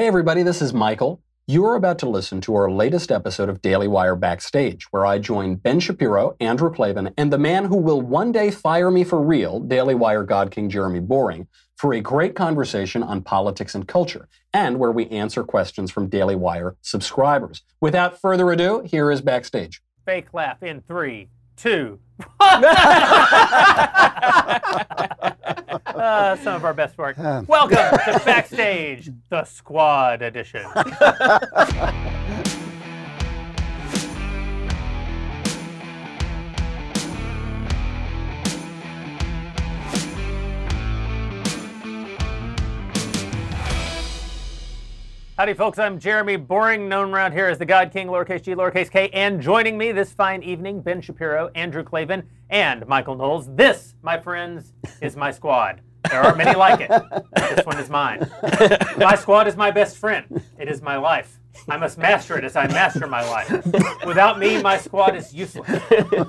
Hey, everybody, this is Michael. You're about to listen to our latest episode of Daily Wire Backstage, where I join Ben Shapiro, Andrew Klavan, and the man who will one day fire me for real, Daily Wire God King Jeremy Boreing, for a great conversation on politics and culture, and where we answer questions from Daily Wire subscribers. Without further ado, here is Backstage. Fake laugh in three, two. Uh, some of our best work. Welcome to Backstage, the Squad Edition. Howdy, folks. I'm Jeremy Boreing, known around here as the God King, lowercase g, lowercase k. And joining me this fine evening, Ben Shapiro, Andrew Klavan, and Michael Knowles. This, my friends, is my squad. There aren't many like it. This one is mine. My squad is my best friend. It is my life. I must master it as I master my life. Without me, my squad is useless.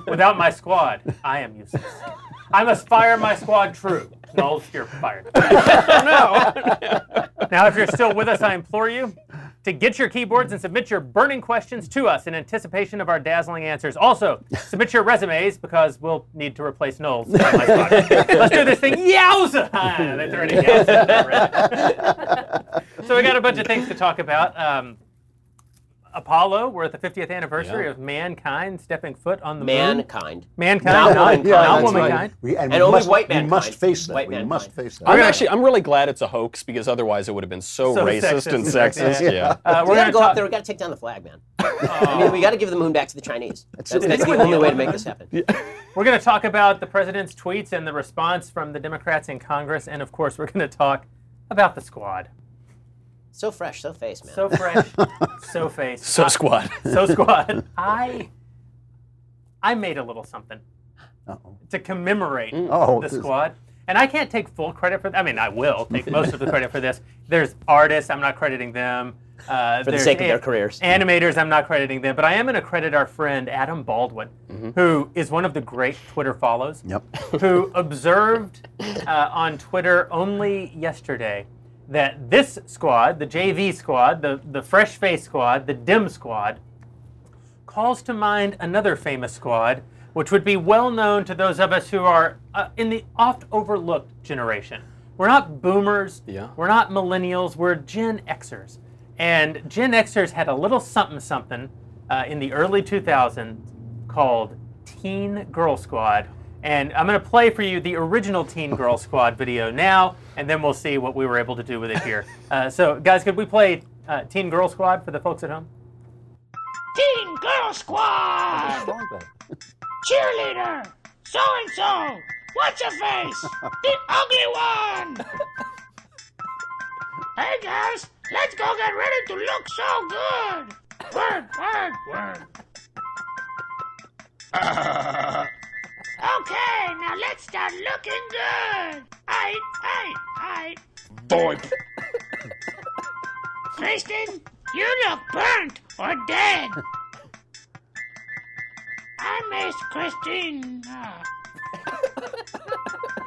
Without my squad, I am useless. I must fire my squad true. Knowles, you're fired. no. Now, if you're still with us, I implore you to get your keyboards and submit your burning questions to us in anticipation of our dazzling answers. Also, submit your resumes because we'll need to replace Knowles. on my spot. Let's do this thing. Yowza! Ah, they threw it in yowza. so we got a bunch of things to talk about. Um, Apollo, we're at the 50th anniversary Yeah. of mankind stepping foot on the moon. Mankind. Mankind, Not not, womankind. not womankind. right. We, and, And we only must, white We must face that. White we mankind. must face that. I'm Okay. actually, I'm really glad it's a hoax because otherwise it would have been so, So racist and sexist. sexist. Yeah. Yeah. Uh, We we're gotta gonna go talk- up there. We gotta take down the flag, man. I mean, we gotta give the moon back to the Chinese. That's, it. that's the only way to make this elephant. happen. We're going to talk about the president's tweets and the response from the Democrats in Congress, and of course, we're going to talk about the squad. So fresh, so face, man. So fresh, so face, So squad. so squad. I, I made a little something Uh-oh. to commemorate Oh, the this- squad, and I can't take full credit for. that. I mean, I will take most of the credit for this. There's artists. I'm not crediting them. Uh, For the there's sake of their careers. Animators, I'm not crediting them, but I am going to credit our friend Adam Baldwin, who is one of the great Twitter follows. Yep. who observed uh, on Twitter only yesterday that this squad, the JV squad, the, the fresh face squad, the dim squad, calls to mind another famous squad, which would be well known to those of us who are uh, in the oft overlooked generation. We're not boomers, Yeah. we're not millennials, we're Gen Xers. And Gen Xers had a little something something uh, in the early 2000s called Teen Girl Squad. And I'm going to play for you the original Teen Girl Squad video now, and then we'll see what we were able to do with it here. Uh, so, guys, could we play uh, Teen Girl Squad for the folks at home? Teen Girl Squad! Cheerleader! So and so! What's your face? the ugly one! hey guys, let's go get ready to look so good! Word, word, word. Okay, now let's start looking good! Aight, aight, aight. Boy. Tristan, you look burnt or dead. I miss Christine. Uh,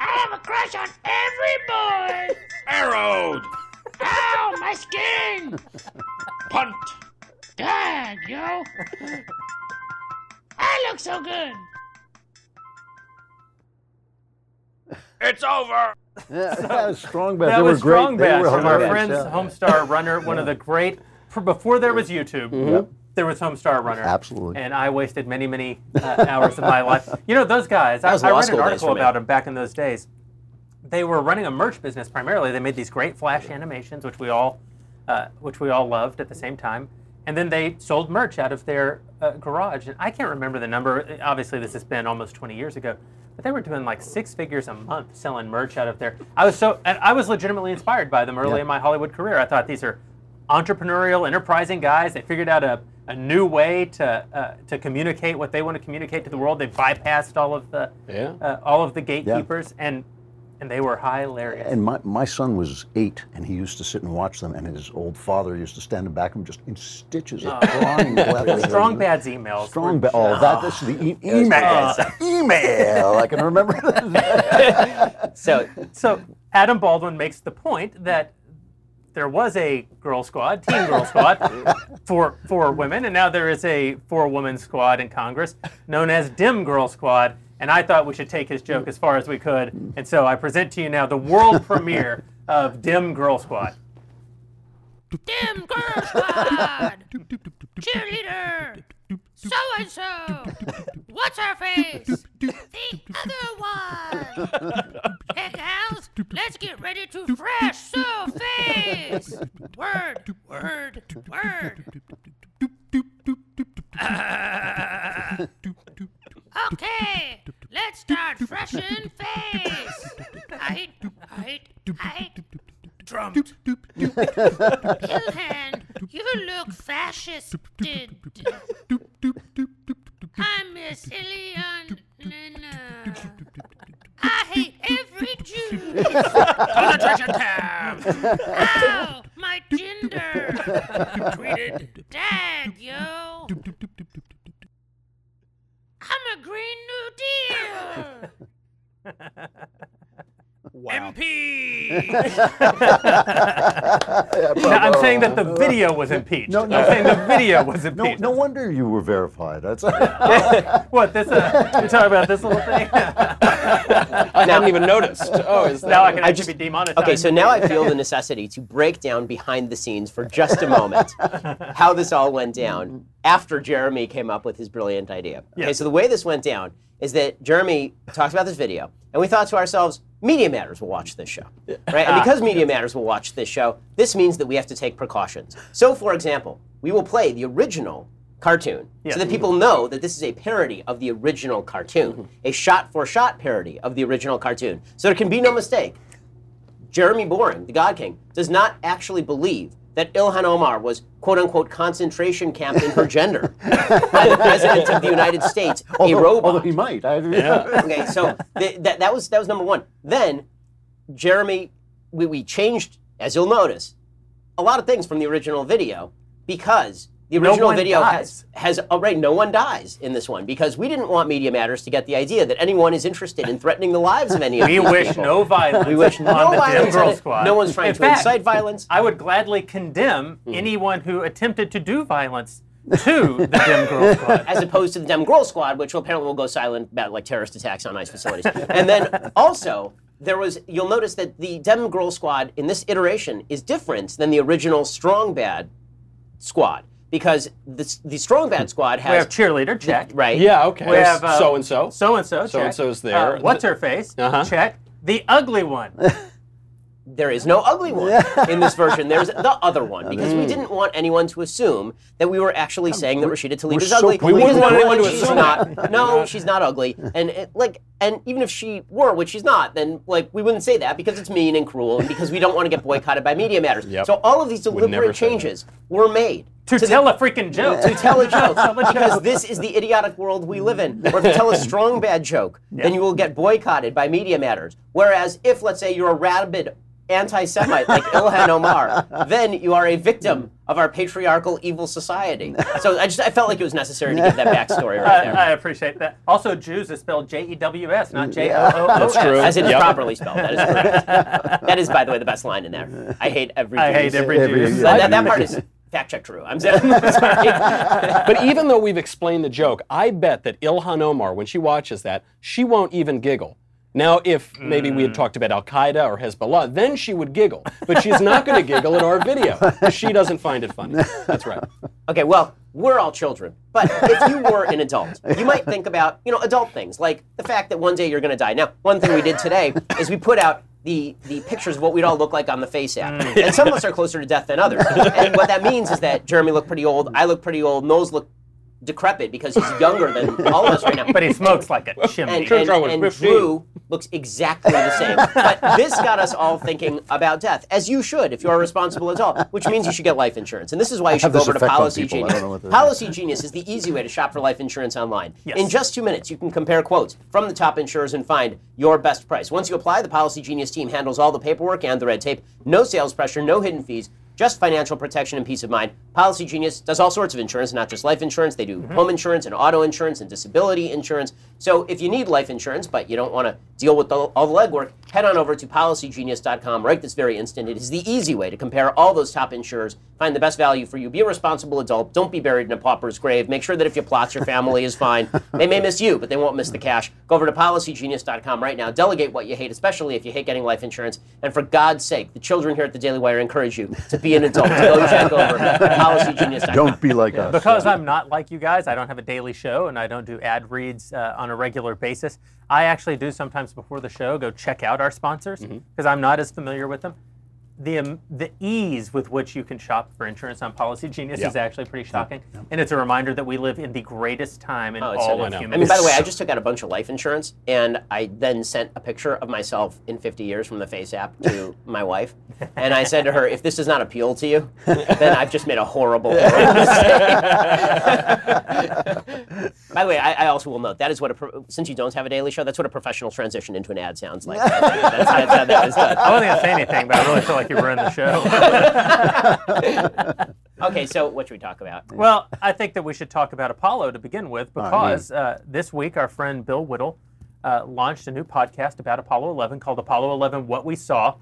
I have a crush on every boy. Arrowed. Ow, my skin. Punt. Dag, yo. I look so good. It's over. Yeah, that was strong bad. That they was were great. Strong They Bad were from our hilarious, friends yeah. Homestar Runner, one of the great. pr- Before there was YouTube, there was Homestar Runner. Absolutely. And I wasted many, many uh, hours of my life. You know, those guys, I, was I read an article about them back in those days. They were running a merch business primarily. They made these great flash animations, which we all, uh, which we all loved at the same time. And then they sold merch out of their uh, garage. And I can't remember the number. Obviously, this has been almost 20 years ago. But they were doing like six figures a month selling merch out of there. I was so, and I was legitimately inspired by them early Yeah. in my Hollywood career. I thought these are entrepreneurial, enterprising guys. They figured out a, a new way to uh, to communicate what they want to communicate to the world. They bypassed all of the Yeah. uh, all of the gatekeepers, and and they were hilarious. And my, my son was eight, and he used to sit and watch them, and his old father used to stand in back of him just in stitches of oh. laughing. Strong Bad's emails. Strong bad. Oh, that, that's the e- email. email. I can remember that. So So Adam Baldwin makes the point that there was a girl squad, Teen Girl Squad, for for women, and now there is a four woman squad in Congress known as Dim Girl Squad. And I thought we should take his joke as far as we could, and so I present to you now the world premiere of Dim Girl Squad. Dim Girl Squad! Cheerleader! So and so! What's her face? The other one! Hey gals, let's get ready to fresh so face! Word, word, word! Okay, let's start fresh in face! Height, height, height! Trumped. Ilhan, you look fascisted. I'm Miss Ilion. I hate every Jew. Concentration camp. Ow, my gender. Tweeted. Dag, yo. I'm a Green New Deal. MP. Now, I'm saying that the video was impeached. No, no. I'm saying the video was No, impeached. no wonder you were verified. That's What this? Uh, you're talking about this little thing? I hadn't even noticed. Oh, is that now I can I just- be demonetized. Okay, so now I feel the necessity to break down behind the scenes for just a moment how this all went down after Jeremy came up with his brilliant idea. Okay, Yes. so the way this went down is that Jeremy talks about this video, and we thought to ourselves, Media Matters will watch this show. Right? And because Media Matters will watch this show, this means that we have to take precautions. So, for example, we will play the original cartoon so that people know that this is a parody of the original cartoon, mm-hmm. a shot for shot parody of the original cartoon. So there can be no mistake. Jeremy Boreing, the God King, does not actually believe that Ilhan Omar was quote unquote concentration camped in her gender by the President of the United States, a although, robot. although he might. I, Okay, so th- that, that was that was number one. Then Jeremy, we, we changed, as you'll notice, a lot of things from the original video because the original one video dies. has has oh, right, no one dies in this one because we didn't want Media Matters to get the idea that anyone is interested in threatening the lives of any of we these wish people. no violence. We wish no on the violence. Girl. Squad. No one's trying In to fact, incite violence. I would gladly condemn Hmm. anyone who attempted to do violence to the Dem Girl Squad. as opposed to the Dem Girl Squad, which apparently will go silent about like terrorist attacks on ICE facilities. and then also there was you'll notice that the Dem Girl Squad in this iteration is different than the original Strong Bad Squad because the, the Strong Bad Squad We has have cheerleader, check. right. Yeah, okay. We have uh, so and so. So and so. So-and-so's there. what's her face? Uh-huh. Check. The ugly one. There is no ugly one in this version. There's the other one because we didn't want anyone to assume that we were actually saying that Rashida Tlaib is so ugly. We because wouldn't want anyone one, to she's assume not. No, she's not ugly. And it, like, and even if she were, which she's not, then like we wouldn't say that because it's mean and cruel and because we don't want to get boycotted by Media Matters. Yep. So all of these deliberate say that. changes were made. To, the- tell a freaking joke. to tell a joke because this is the idiotic world we live in. Where if you tell a strong bad joke, then you will get boycotted by Media Matters. Whereas if, let's say, you're a rabid anti-Semite like Ilhan Omar, then you are a victim of our patriarchal evil society. So I just I felt like it was necessary to give that backstory right there. I appreciate that. Also, Jews is spelled J E W S, not mm, J O O O S. That's true. As it is Yep. properly spelled. That is correct. that is, by the way, the best line in there. I hate every. I hate Jew. every Every- Jew. That, that, that part is fact check true. I'm sorry. But even though we've explained the joke, I bet that Ilhan Omar, when she watches that, she won't even giggle. Now, if maybe we had mm. talked about Al Qaeda or Hezbollah, then she would giggle. But she's not going to giggle at our video. She doesn't find it funny. That's right. Okay, well, we're all children. But if you were an adult, you might think about, you know, adult things, like the fact that one day you're going to die. Now, one thing we did today is we put out the, the pictures of what we'd all look like on the Face app. Mm. And some of us are closer to death than others. And what that means is that Jeremy looked pretty old, I look pretty old, Knowles looked decrepit because he's younger than all of us right now. But he smokes like a chimney. and, Turns and, and Drew looks exactly the same. But this got us all thinking about death, as you should if you're responsible at all, which means you should get life insurance. And this is why you should go over to Policy Genius. don't know what that is. Policy Genius is the easy way to shop for life insurance online. In just two minutes, you can compare quotes from the top insurers and find your best price. Once you apply, the Policy Genius team handles all the paperwork and the red tape. No sales pressure, no hidden fees. Just financial protection and peace of mind. Policy Genius does all sorts of insurance, not just life insurance. They do mm-hmm. home insurance and auto insurance and disability insurance. So if you need life insurance, but you don't want to deal with the, all the legwork, head on over to policygenius.com right this very instant. It is the easy way to compare all those top insurers, find the best value for you. Be a responsible adult. Don't be buried in a pauper's grave. Make sure that if you plots, your family is fine. They may miss you, but they won't miss the cash. Go over to policygenius.com right now. Delegate what you hate, especially if you hate getting life insurance. And for God's sake, the children here at the Daily Wire encourage you to be an adult. Go check over policygenius.com. Don't be like us. Because I'm not like you guys, I don't have a daily show and I don't do ad reads uh, on a regular basis. I actually do sometimes before the show go check out our sponsors because I'm not as familiar with them. The, um, the ease with which you can shop for insurance on Policy Genius is actually pretty shocking. And it's a reminder that we live in the greatest time in Oh, it's so all good. of I human mean, by the way, I just took out a bunch of life insurance, and I then sent a picture of myself in 50 years from the Face app to my wife, and I said to her, "If this does not appeal to you, then I've just made a horrible, horrible mistake." by the way, I, I also will note that is what a pro- since you don't have a daily show, that's what a professional transition into an ad sounds like. That's, that's how that was done. I wasn't going to say anything, but I really feel like you ruined the show. Okay, so what should we talk about? Well, I think that we should talk about Apollo to begin with because uh, this week our friend Bill Whittle uh, launched a new podcast about Apollo 11 called Apollo 11 What We Saw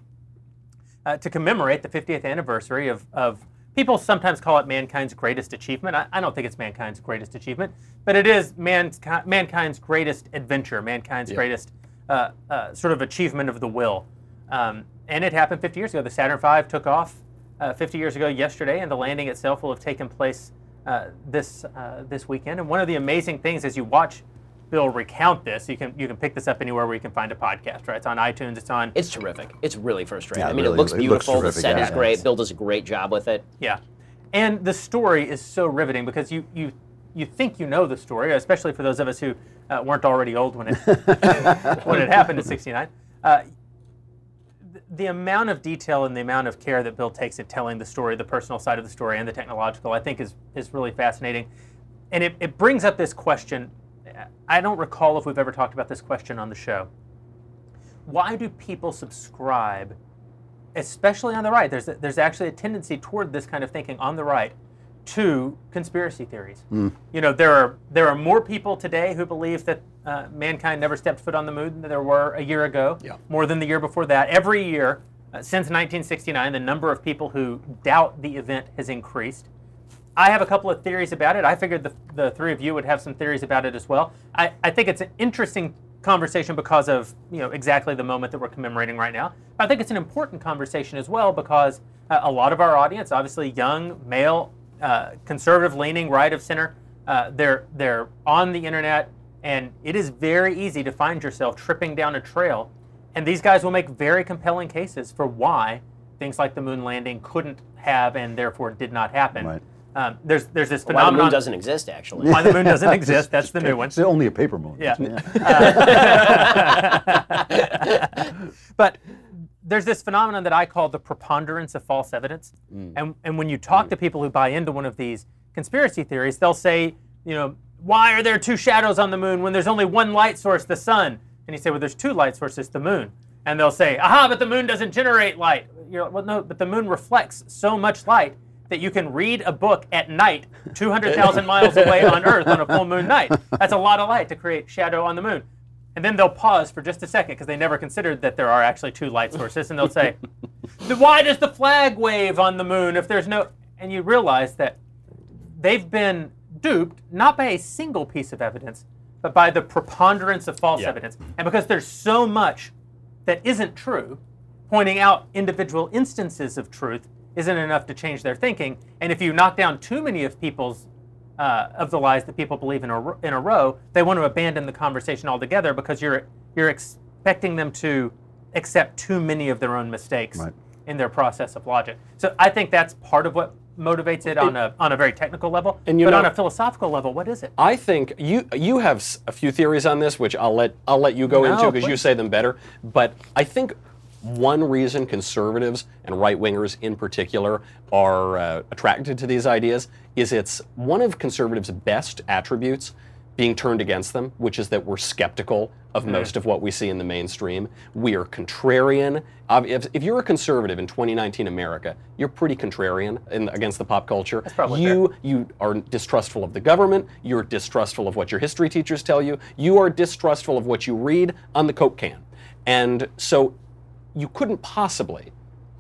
uh, to commemorate the 50th anniversary of, of people sometimes call it mankind's greatest achievement. I, I don't think it's mankind's greatest achievement, but it is manki- mankind's greatest adventure, mankind's greatest uh, uh, sort of achievement of the will. Um, and it happened 50 years ago. The Saturn V took off uh, 50 years ago yesterday, and the landing itself will have taken place uh, this uh, this weekend. And one of the amazing things as you watch Bill recount this, you can you can pick this up anywhere where you can find a podcast. Right? It's on iTunes. It's on It's terrific. It's really first rate. Yeah, I mean, really, it looks it looks beautiful. the set yeah. is great. Bill does a great job with it. Yeah, and the story is so riveting because you you you think you know the story, especially for those of us who uh, weren't already old when it when it happened in '69. Uh, th- the amount of detail and the amount of care that Bill takes in telling the story, the personal side of the story, and the technological, I think is is really fascinating, and it, it brings up this question. I don't recall if we've ever talked about this question on the show. Why do people subscribe especially on the right, there's there's actually a tendency toward this kind of thinking on the right to conspiracy theories. Hmm. You know, there are there are more people today who believe that uh, mankind never stepped foot on the moon than there were a year ago. Yeah. More than the year before that. Every year uh, since 1969, the number of people who doubt the event has increased. I have a couple of theories about it. I figured the, the three of you would have some theories about it as well. I, I think it's an interesting conversation because of you know exactly the moment that we're commemorating right now. I think it's an important conversation as well because uh, a lot of our audience, obviously young, male, uh, conservative-leaning, right of center, uh, they're they're on the internet, and it is very easy to find yourself tripping down a trail. And these guys will make very compelling cases for why things like the moon landing couldn't have and therefore did not happen. Right. Um, there's there's this Why the phenomenon. moon doesn't exist, actually. Why the moon doesn't exist? That's the new one. It's only a paper moon. Yeah. but there's this phenomenon that I call the preponderance of false evidence. And, and when you talk to people who buy into one of these conspiracy theories, they'll say, you know, why are there two shadows on the moon when there's only one light source, the sun? And you say, well, there's two light sources, the moon. And they'll say, aha, but the moon doesn't generate light. You're like, well, no, but the moon reflects so much light that you can read a book at night 200,000 miles away on Earth on a full moon night. That's a lot of light to create shadow on the moon. And then they'll pause for just a second because they never considered that there are actually two light sources. And they'll say, why does the flag wave on the moon if there's no. And you realize that they've been duped not by a single piece of evidence, but by the preponderance of false Yeah. evidence. And because there's so much that isn't true, pointing out individual instances of truth isn't enough to change their thinking. And if you knock down too many of people's uh, of the lies that people believe in a, in a row, they want to abandon the conversation altogether because you're you're expecting them to accept too many of their own mistakes Right. in their process of logic. So I think that's part of what motivates it on a on a very technical level. And you but know- on a philosophical level, what is it? I think you you have a few theories on this, which I'll let I'll let you go No, into because you say them better. But I think one reason conservatives and right wingers in particular are uh, attracted to these ideas is it's one of conservatives' best attributes being turned against them, which is that we're skeptical of hmm. most of what we see in the mainstream. We are contrarian. If, if you're a conservative in 2019 America, you're pretty contrarian in, against the pop culture. probably you you are distrustful of the government. You're distrustful of what your history teachers tell you. You are distrustful of what you read on the Coke can, and so you couldn't possibly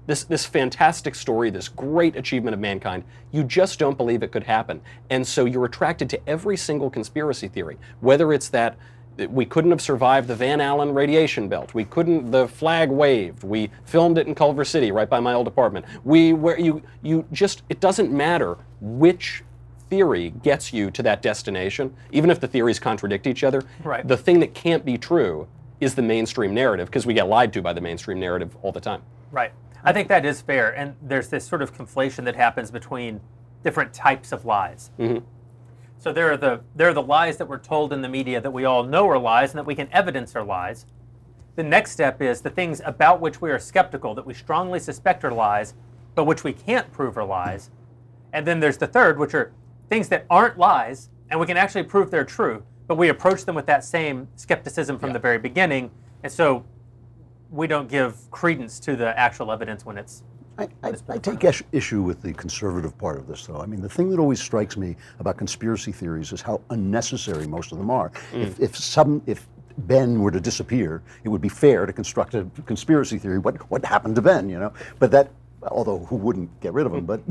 this this fantastic story, this great achievement of mankind, you just don't believe it could happen. And so you're attracted to every single conspiracy theory, whether it's that we couldn't have survived the Van Allen radiation belt. We couldn't. The flag waved. We filmed it in Culver City, right by my old apartment. We where you you just it doesn't matter which theory gets you to that destination, even if the theories contradict each other. Right. The thing that can't be true is the mainstream narrative because we get lied to by the mainstream narrative all the time. Right. I think that is fair. And there's this sort of conflation that happens between different types of lies. Mm-hmm. So there are the there are the lies that we're told in the media that we all know are lies and that we can evidence are lies. The next step is the things about which we are skeptical that we strongly suspect are lies, but which we can't prove are lies. And then there's the third, which are things that aren't lies and we can actually prove they're true, but we approach them with that same skepticism from the very beginning. And so we don't give credence to the actual evidence when it's I, I, I take issue with the conservative part of this, though. I mean, the thing that always strikes me about conspiracy theories is how unnecessary most of them are. Mm. If, if some, if Ben were to disappear, it would be fair to construct a conspiracy theory. What what happened to Ben? You know, but that. Although who wouldn't get rid of him? But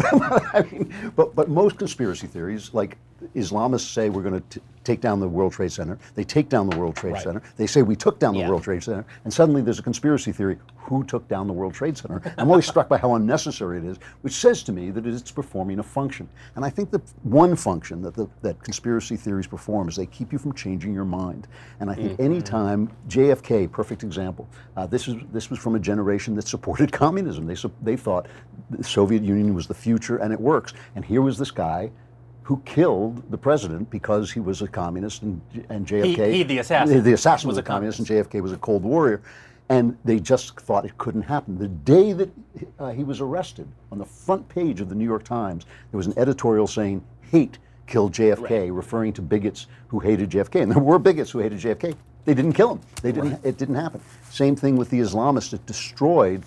I mean, but but most conspiracy theories, like Islamists say, we're going to take down the World Trade Center. They take down the World Trade Center. They say we took down the Yeah. World Trade Center, and suddenly there's a conspiracy theory: who took down the World Trade Center? I'm always struck by how unnecessary it is, which says to me that it's performing a function. And I think that one function that the, that conspiracy theories perform is they keep you from changing your mind. And I think any time JFK, perfect example. Uh, this is this was from a generation that supported communism. They they thought the Soviet Union was the future, and it works. And here was this guy. Who killed the president because he was a communist and, and JFK? he, the assassin, The, assassin was was, a a communist, and JFK was a Cold Warrior. And they just thought it couldn't happen. The day that uh, he was arrested, on the front page of the New York Times, there was an editorial saying, Hate killed JFK, referring to bigots who hated JFK. And there were bigots who hated JFK. They didn't kill him. They didn't, It didn't happen. Same thing with the Islamists. It destroyed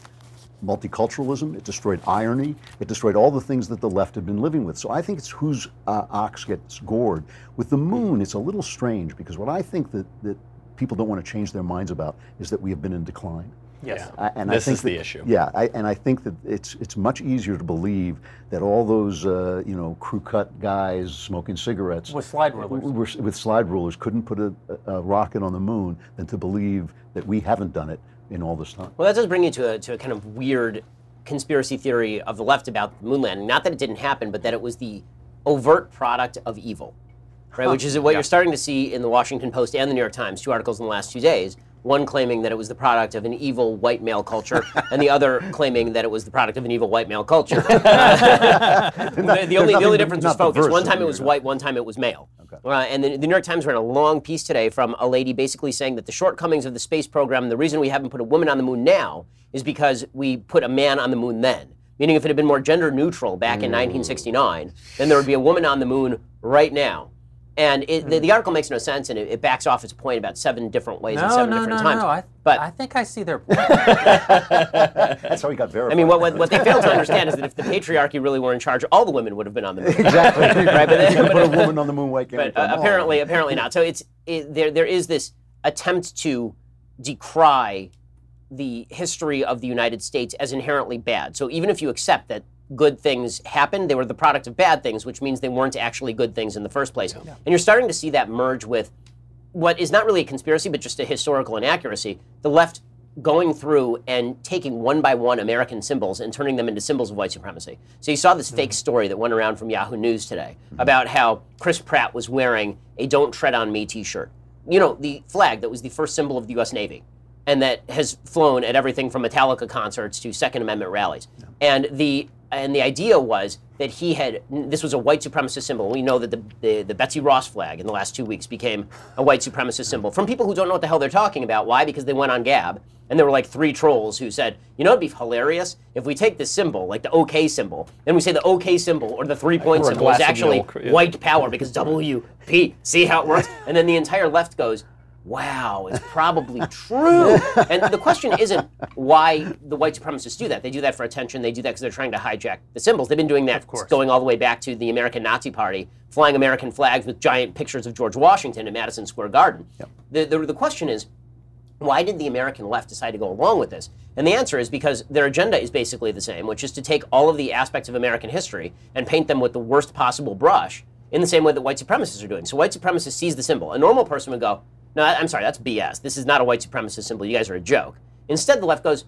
multiculturalism, it destroyed irony, it destroyed all the things that the left had been living with. So I think it's whose uh, ox gets gored. With the moon, it's a little strange because what I think that, that people don't want to change their minds about is that we have been in decline. yes. I- and This I think is the issue. Yeah, I, and I think that it's it's much easier to believe that all those uh, you know crew cut guys smoking cigarettes With slide rulers. were- with slide rulers couldn't put a, a rocket on the moon than to believe that we haven't done it in all this time. Well, that does bring you to a, to a kind of weird conspiracy theory of the left about the moon landing. Not that it didn't happen, but that it was the overt product of evil, right? Which is what you're starting to see in the Washington Post and the New York Times, two articles in the last two days. One claiming that it was the product of an evil white male culture, and the other claiming that it was the product of an evil white male culture. the, the only, the only difference was focus. One time it was white, one time it was male. Uh, and the, the New York Times ran a long piece today from a lady basically saying that the shortcomings of the space program, the reason we haven't put a woman on the moon now, is because we put a man on the moon then. Meaning, if it had been more gender neutral back in 1969, then there would be a woman on the moon right now. And it, the, the article makes no sense, and it, it backs off its point about seven different ways and No, seven no, different no, times. no. I, but I think I see their point. That's how he got verified. I mean, what, what, what they fail to understand is that if the patriarchy really were in charge, all the women would have been on the moon. exactly. Right, but then- You put a woman on the moon, white can't but uh, apparently, apparently not. So it's it, there. There is this attempt to decry the history of the United States as inherently bad. So even if you accept that good things happened, they were the product of bad things, which means they weren't actually good things in the first place. And you're starting to see that merge with what is not really a conspiracy, but just a historical inaccuracy. The left going through and taking one by one American symbols and turning them into symbols of white supremacy. So you saw this fake mm-hmm. story that went around from Yahoo News today mm-hmm. about how Chris Pratt was wearing a Don't Tread on Me t shirt. You know, the flag that was the first symbol of the US Navy and that has flown at everything from Metallica concerts to Second Amendment rallies. And the and the idea was that he had this was a white supremacist symbol. We know that the, the, the Betsy Ross flag in the last two weeks became a white supremacist symbol from people who don't know what the hell they're talking about. Why? Because they went on Gab and there were like three trolls who said, you know, it'd be hilarious if we take this symbol, like the OK symbol, and we say the OK symbol or the three point symbol is actually milk, yeah. white power because WP. See how it works? And then the entire left goes, wow, it's probably true. and the question isn't why the white supremacists do that. They do that for attention. They do that because they're trying to hijack the symbols. They've been doing that course. going all the way back to the American Nazi Party, flying American flags with giant pictures of George Washington in Madison Square Garden. The, the, the question is, why did the American left decide to go along with this? And the answer is because their agenda is basically the same, which is to take all of the aspects of American history and paint them with the worst possible brush in the same way that white supremacists are doing. So white supremacists sees the symbol. A normal person would go, no, I'm sorry, that's BS. This is not a white supremacist symbol. You guys are a joke. Instead, the left goes,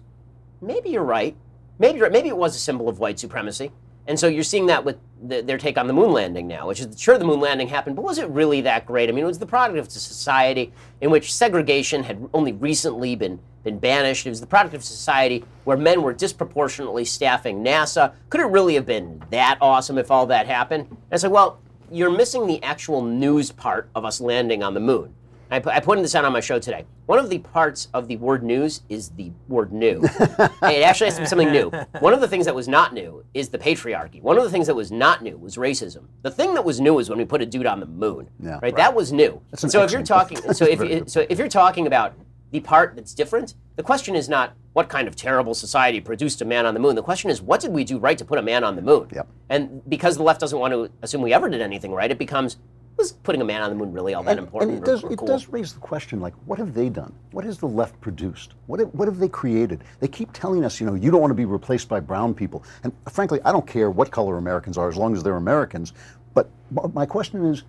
maybe you're right. Maybe you're right. maybe it was a symbol of white supremacy. And so you're seeing that with the, their take on the moon landing now, which is sure the moon landing happened, but was it really that great? I mean, it was the product of a society in which segregation had only recently been been banished. It was the product of a society where men were disproportionately staffing NASA. Could it really have been that awesome if all that happened? And like, well, you're missing the actual news part of us landing on the moon. I, pu- I pointed this out on my show today. One of the parts of the word news is the word new. it actually has to be something new. One of the things that was not new is the patriarchy. One of the things that was not new was racism. The thing that was new is when we put a dude on the moon. Yeah. right? That was new. So if you're talking, so if you, so if you're talking about the part that's different, the question is not what kind of terrible society produced a man on the moon. The question is what did we do right to put a man on the moon? Yep. And because the left doesn't want to assume we ever did anything right, it becomes was putting a man on the moon really all that And, important? and it or- does or it cool? does raise the question like what have they done? What has the left produced? What have, what have they created? They keep telling us, you know, you don't want to be replaced by brown people. And frankly, I don't care what color Americans are as long as they're Americans. But my question is,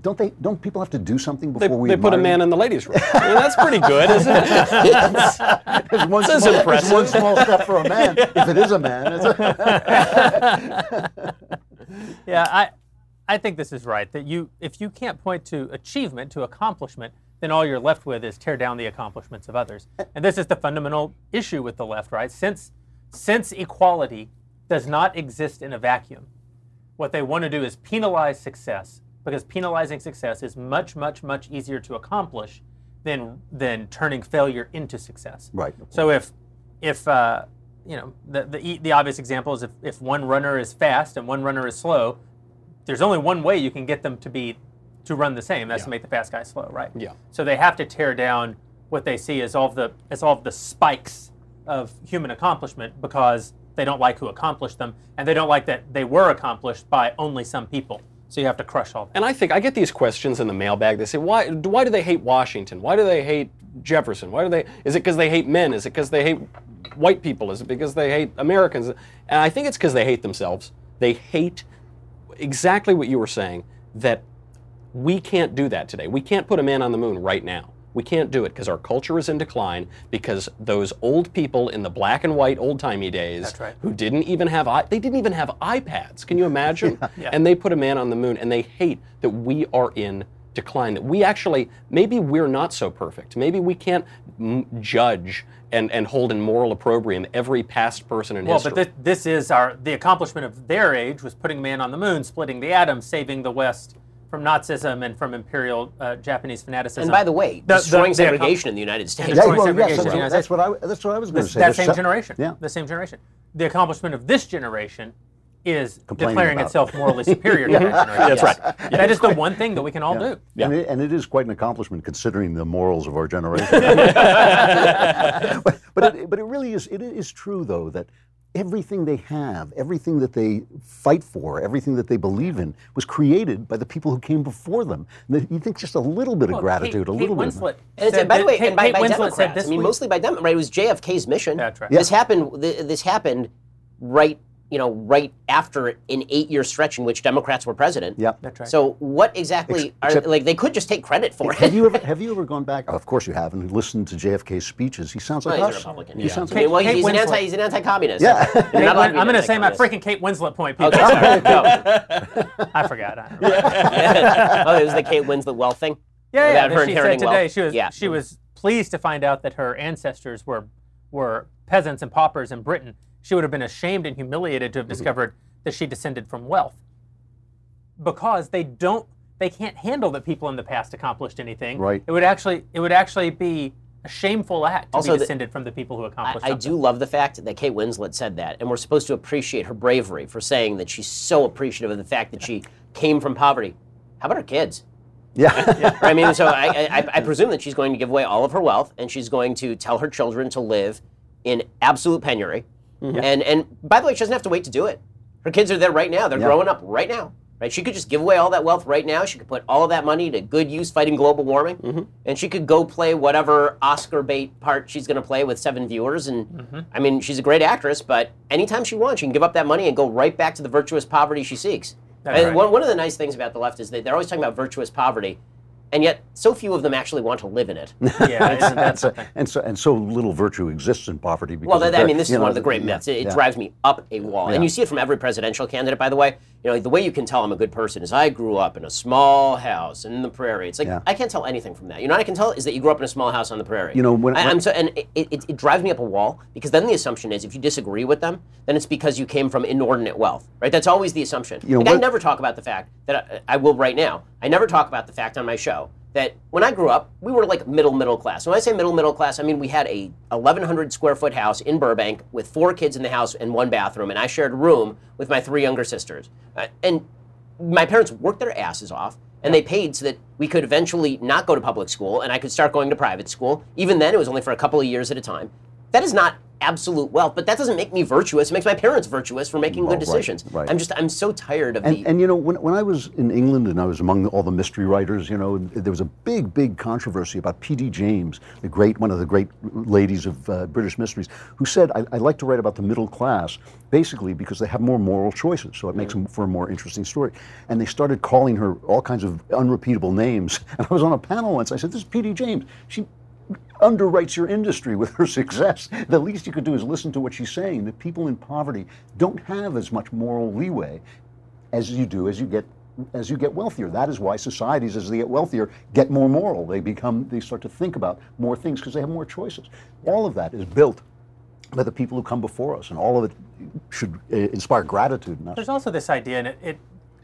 don't they? Don't people have to do something They, before we they put a admire man in the ladies' room. I mean, that's pretty good, isn't it? them? It's one, That's small, it's impressive. one small step for a man, if it is a man. It's Yeah, I, I think this is right. That you, if you can't point to achievement, to accomplishment, then all you're left with is tear down the accomplishments of others. And this is the fundamental issue with the left, right? Since, since equality does not exist in a vacuum, what they want to do is penalize success because penalizing success is much, much, much easier to accomplish than than turning failure into success. Right. So if if uh, you know the, the the obvious example is if, if one runner is fast and one runner is slow, there's only one way you can get them to be to run the same. That's to make the fast guy slow, right? Yeah. So they have to tear down what they see as all of the as all of the spikes of human accomplishment because they don't like who accomplished them and they don't like that they were accomplished by only some people. So you have to crush all that. And I think I get these questions in the mailbag. They say, why, why do they hate Washington? Why do they hate Jefferson? Why do they? Is it because they hate men? Is it because they hate white people? Is it because they hate Americans? And I think it's because they hate themselves. They hate exactly what you were saying. That we can't do that today. We can't put a man on the moon right now. We can't do it because our culture is in decline. Because those old people in the black and white old timey days, right. who didn't even have i- they didn't even have iPads. Can you imagine? Yeah. And they put a man on the moon, and they hate that we are in decline. That we actually maybe we're not so perfect. Maybe we can't m- judge and and hold in moral opprobrium every past person in Well, history. Well, but this, this is our the accomplishment of their age was putting man on the moon, splitting the atom, saving the West from Nazism and from imperial uh, Japanese fanaticism. And by the way, The- the- destroying the accom- segregation in the United States. Yeah, Yeah, Destroying well, yes, segregation that's, in the United that's what I that's what I was going to say. that There's same se- generation. Yeah. The same generation. The accomplishment of this generation is declaring about itself morally superior to that generation. That's right. Yeah. That is the one thing that we can all Yeah. do. And, it, and it is quite an accomplishment considering the morals of our generation. but, but, it, but it really is, it is true, though, that everything they have, everything that they fight for, everything that they believe in, was created by the people who came before them. And that- you think just a little bit of Well, gratitude, Kate, a little Kate bit. Winslet Of, And it's, said by the way, Kate, and by, by Democrats. said this I mean, week- mostly by Democrats. Right? It was JFK's mission. That's right. This happened. This happened right, you know, right after an eight-year stretch in which Democrats were president. Yep. That's right. So what exactly Ex- are except- like? They could just take credit for have it. you ever have you ever gone back? of course you have, and listened to JFK's speeches. He sounds like Well, he's a Republican. He yeah. sounds I mean, like well, Kate he's an anti. He's an anti-communist. Yeah. Kate not Win- I'm going to say my freaking Kate Winslet point, people. Okay, sorry. Go. I forgot. I don't oh, it was the Kate Winslet well thing. Yeah, yeah. About her that she said today wealth. she was Yeah. she was pleased to find out that her ancestors were were peasants and paupers in Britain. She would have been ashamed and humiliated to Mm-hmm. have discovered that she descended from wealth because they don't they can't handle that people in the past accomplished anything. Right. It would actually it would actually be a shameful act to Also, be the- from the people who I, accomplished I something. do love the fact that Kate Winslet said that, and we're supposed to appreciate her bravery for saying that she's so appreciative of the fact that she came from poverty. How about her kids? Yeah. I mean, so I, I, I presume that she's going to give away all of her wealth, and she's going to tell her children to live in absolute penury. Mm-hmm. And and by the way, she doesn't have to wait to do it. Her kids are there right now. They're Yeah. growing up right now. Right? She could just give away all that wealth right now. She could put all of that money to good use fighting global warming, mm-hmm. and she could go play whatever Oscar bait part she's going to play with seven viewers. And mm-hmm. I mean, she's a great actress, but anytime she wants, she can give up that money and go right back to the virtuous poverty she seeks. That's and right. one, one of the nice things about the left is that they're always talking about virtuous poverty, and yet so few of them actually want to live in it. yeah, isn't that and so and so little virtue exists in poverty. Because Well, of that, I mean, this is know, one of the great myths. It, it yeah. drives me up a wall, Yeah. and you see it from every presidential candidate. By the way, you know the way you can tell I'm a good person is I grew up in a small house in the prairie. It's like Yeah. I can't tell anything from that. You know what I can tell is that you grew up in a small house on the prairie. You know, when- I, when- am so, and it, it, it drives me up a wall because then the assumption is if you disagree with them, then it's because you came from inordinate wealth, right? That's always the assumption. You know, Like, I never talk about the fact that I, I will right now. I never talk about the fact on my show that when I grew up, we were like middle middle class. When I say middle middle class, I mean we had a 1,100 square foot house in Burbank with four kids in the house and one bathroom, and I shared a room with my three younger sisters. Uh, and my parents worked their asses off. And they paid so that we could eventually not go to public school and I could start going to private school. Even then, it was only for a couple of years at a time. That is not absolute wealth, but that doesn't make me virtuous. It makes my parents virtuous for making good decisions. right. I'm just, I'm so tired of And, the. and you know, when, when I was in England and I was among all the mystery writers, you know, there was a big, big controversy about P.D. James, the great, one of the great ladies of uh, British mysteries, who said, I, I like to write about the middle class, basically because they have more moral choices, so it makes them for a more interesting story. And they started calling her all kinds of unrepeatable names. And I was on a panel once, I said, this is P.D. James. She underwrites your industry with her success. The least you could do is listen to what she's saying. That people in poverty don't have as much moral leeway as you do as you get as you get wealthier. That is why societies, as they get wealthier, get more moral. They become they start to think about more things because they have more choices. All of that is built by the people who come before us, and all of it should uh, inspire gratitude in us. There's also this idea, and it it,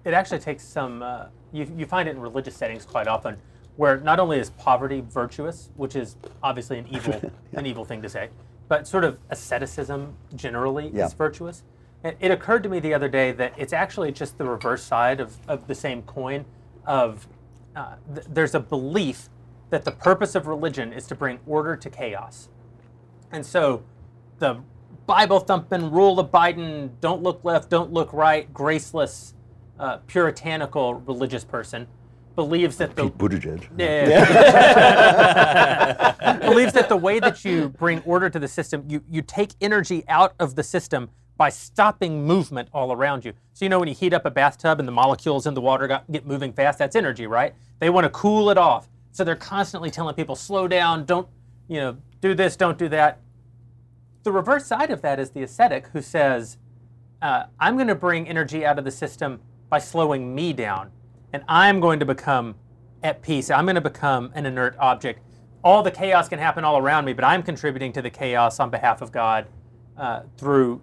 it actually takes some. Uh, you you find it in religious settings quite often, where not only is poverty virtuous, which is obviously an evil an evil thing to say, but sort of asceticism generally Yeah. is virtuous. And it occurred to me the other day that it's actually just the reverse side of, of the same coin. Of uh, th- there's a belief that the purpose of religion is to bring order to chaos. And so the Bible thumping, rule abiding, don't look left, don't look right, graceless, uh, puritanical religious person believes that the Pete Buttigieg. Yeah. believes that the way that you bring order to the system, you, you take energy out of the system by stopping movement all around you. So you know when you heat up a bathtub and the molecules in the water got, get moving fast, that's energy, right? They want to cool it off. So they're constantly telling people, slow down, don't, you know, do this, don't do that. The reverse side of that is the ascetic who says, uh, I'm going to bring energy out of the system by slowing me down, and I'm going to become at peace. I'm going to become an inert object. All the chaos can happen all around me, but I'm contributing to the chaos on behalf of God uh, through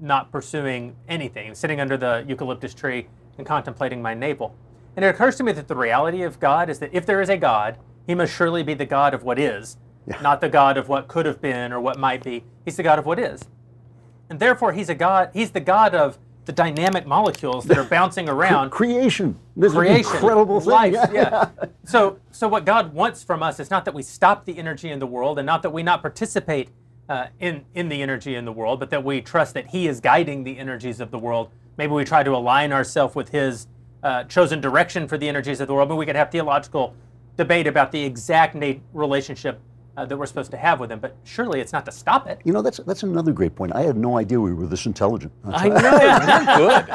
not pursuing anything, sitting under the eucalyptus tree and contemplating my navel. And it occurs to me that the reality of God is that if there is a God, he must surely be the God of what is, not the God of what could have been or what might be. He's the God of what is. And therefore, he's a God. He's the God of the dynamic molecules that are bouncing around. Creation. This Creation, incredible thing. life. Yeah. So, so what God wants from us is not that we stop the energy in the world, and not that we not participate uh, in in the energy in the world, but that we trust that He is guiding the energies of the world. Maybe we try to align ourselves with His uh, chosen direction for the energies of the world. But we could have theological debate about the exact na- relationship uh, that we're supposed to have with Him. But surely it's not to stop it. You know, that's that's another great point. I had no idea we were this intelligent. I know. You're good.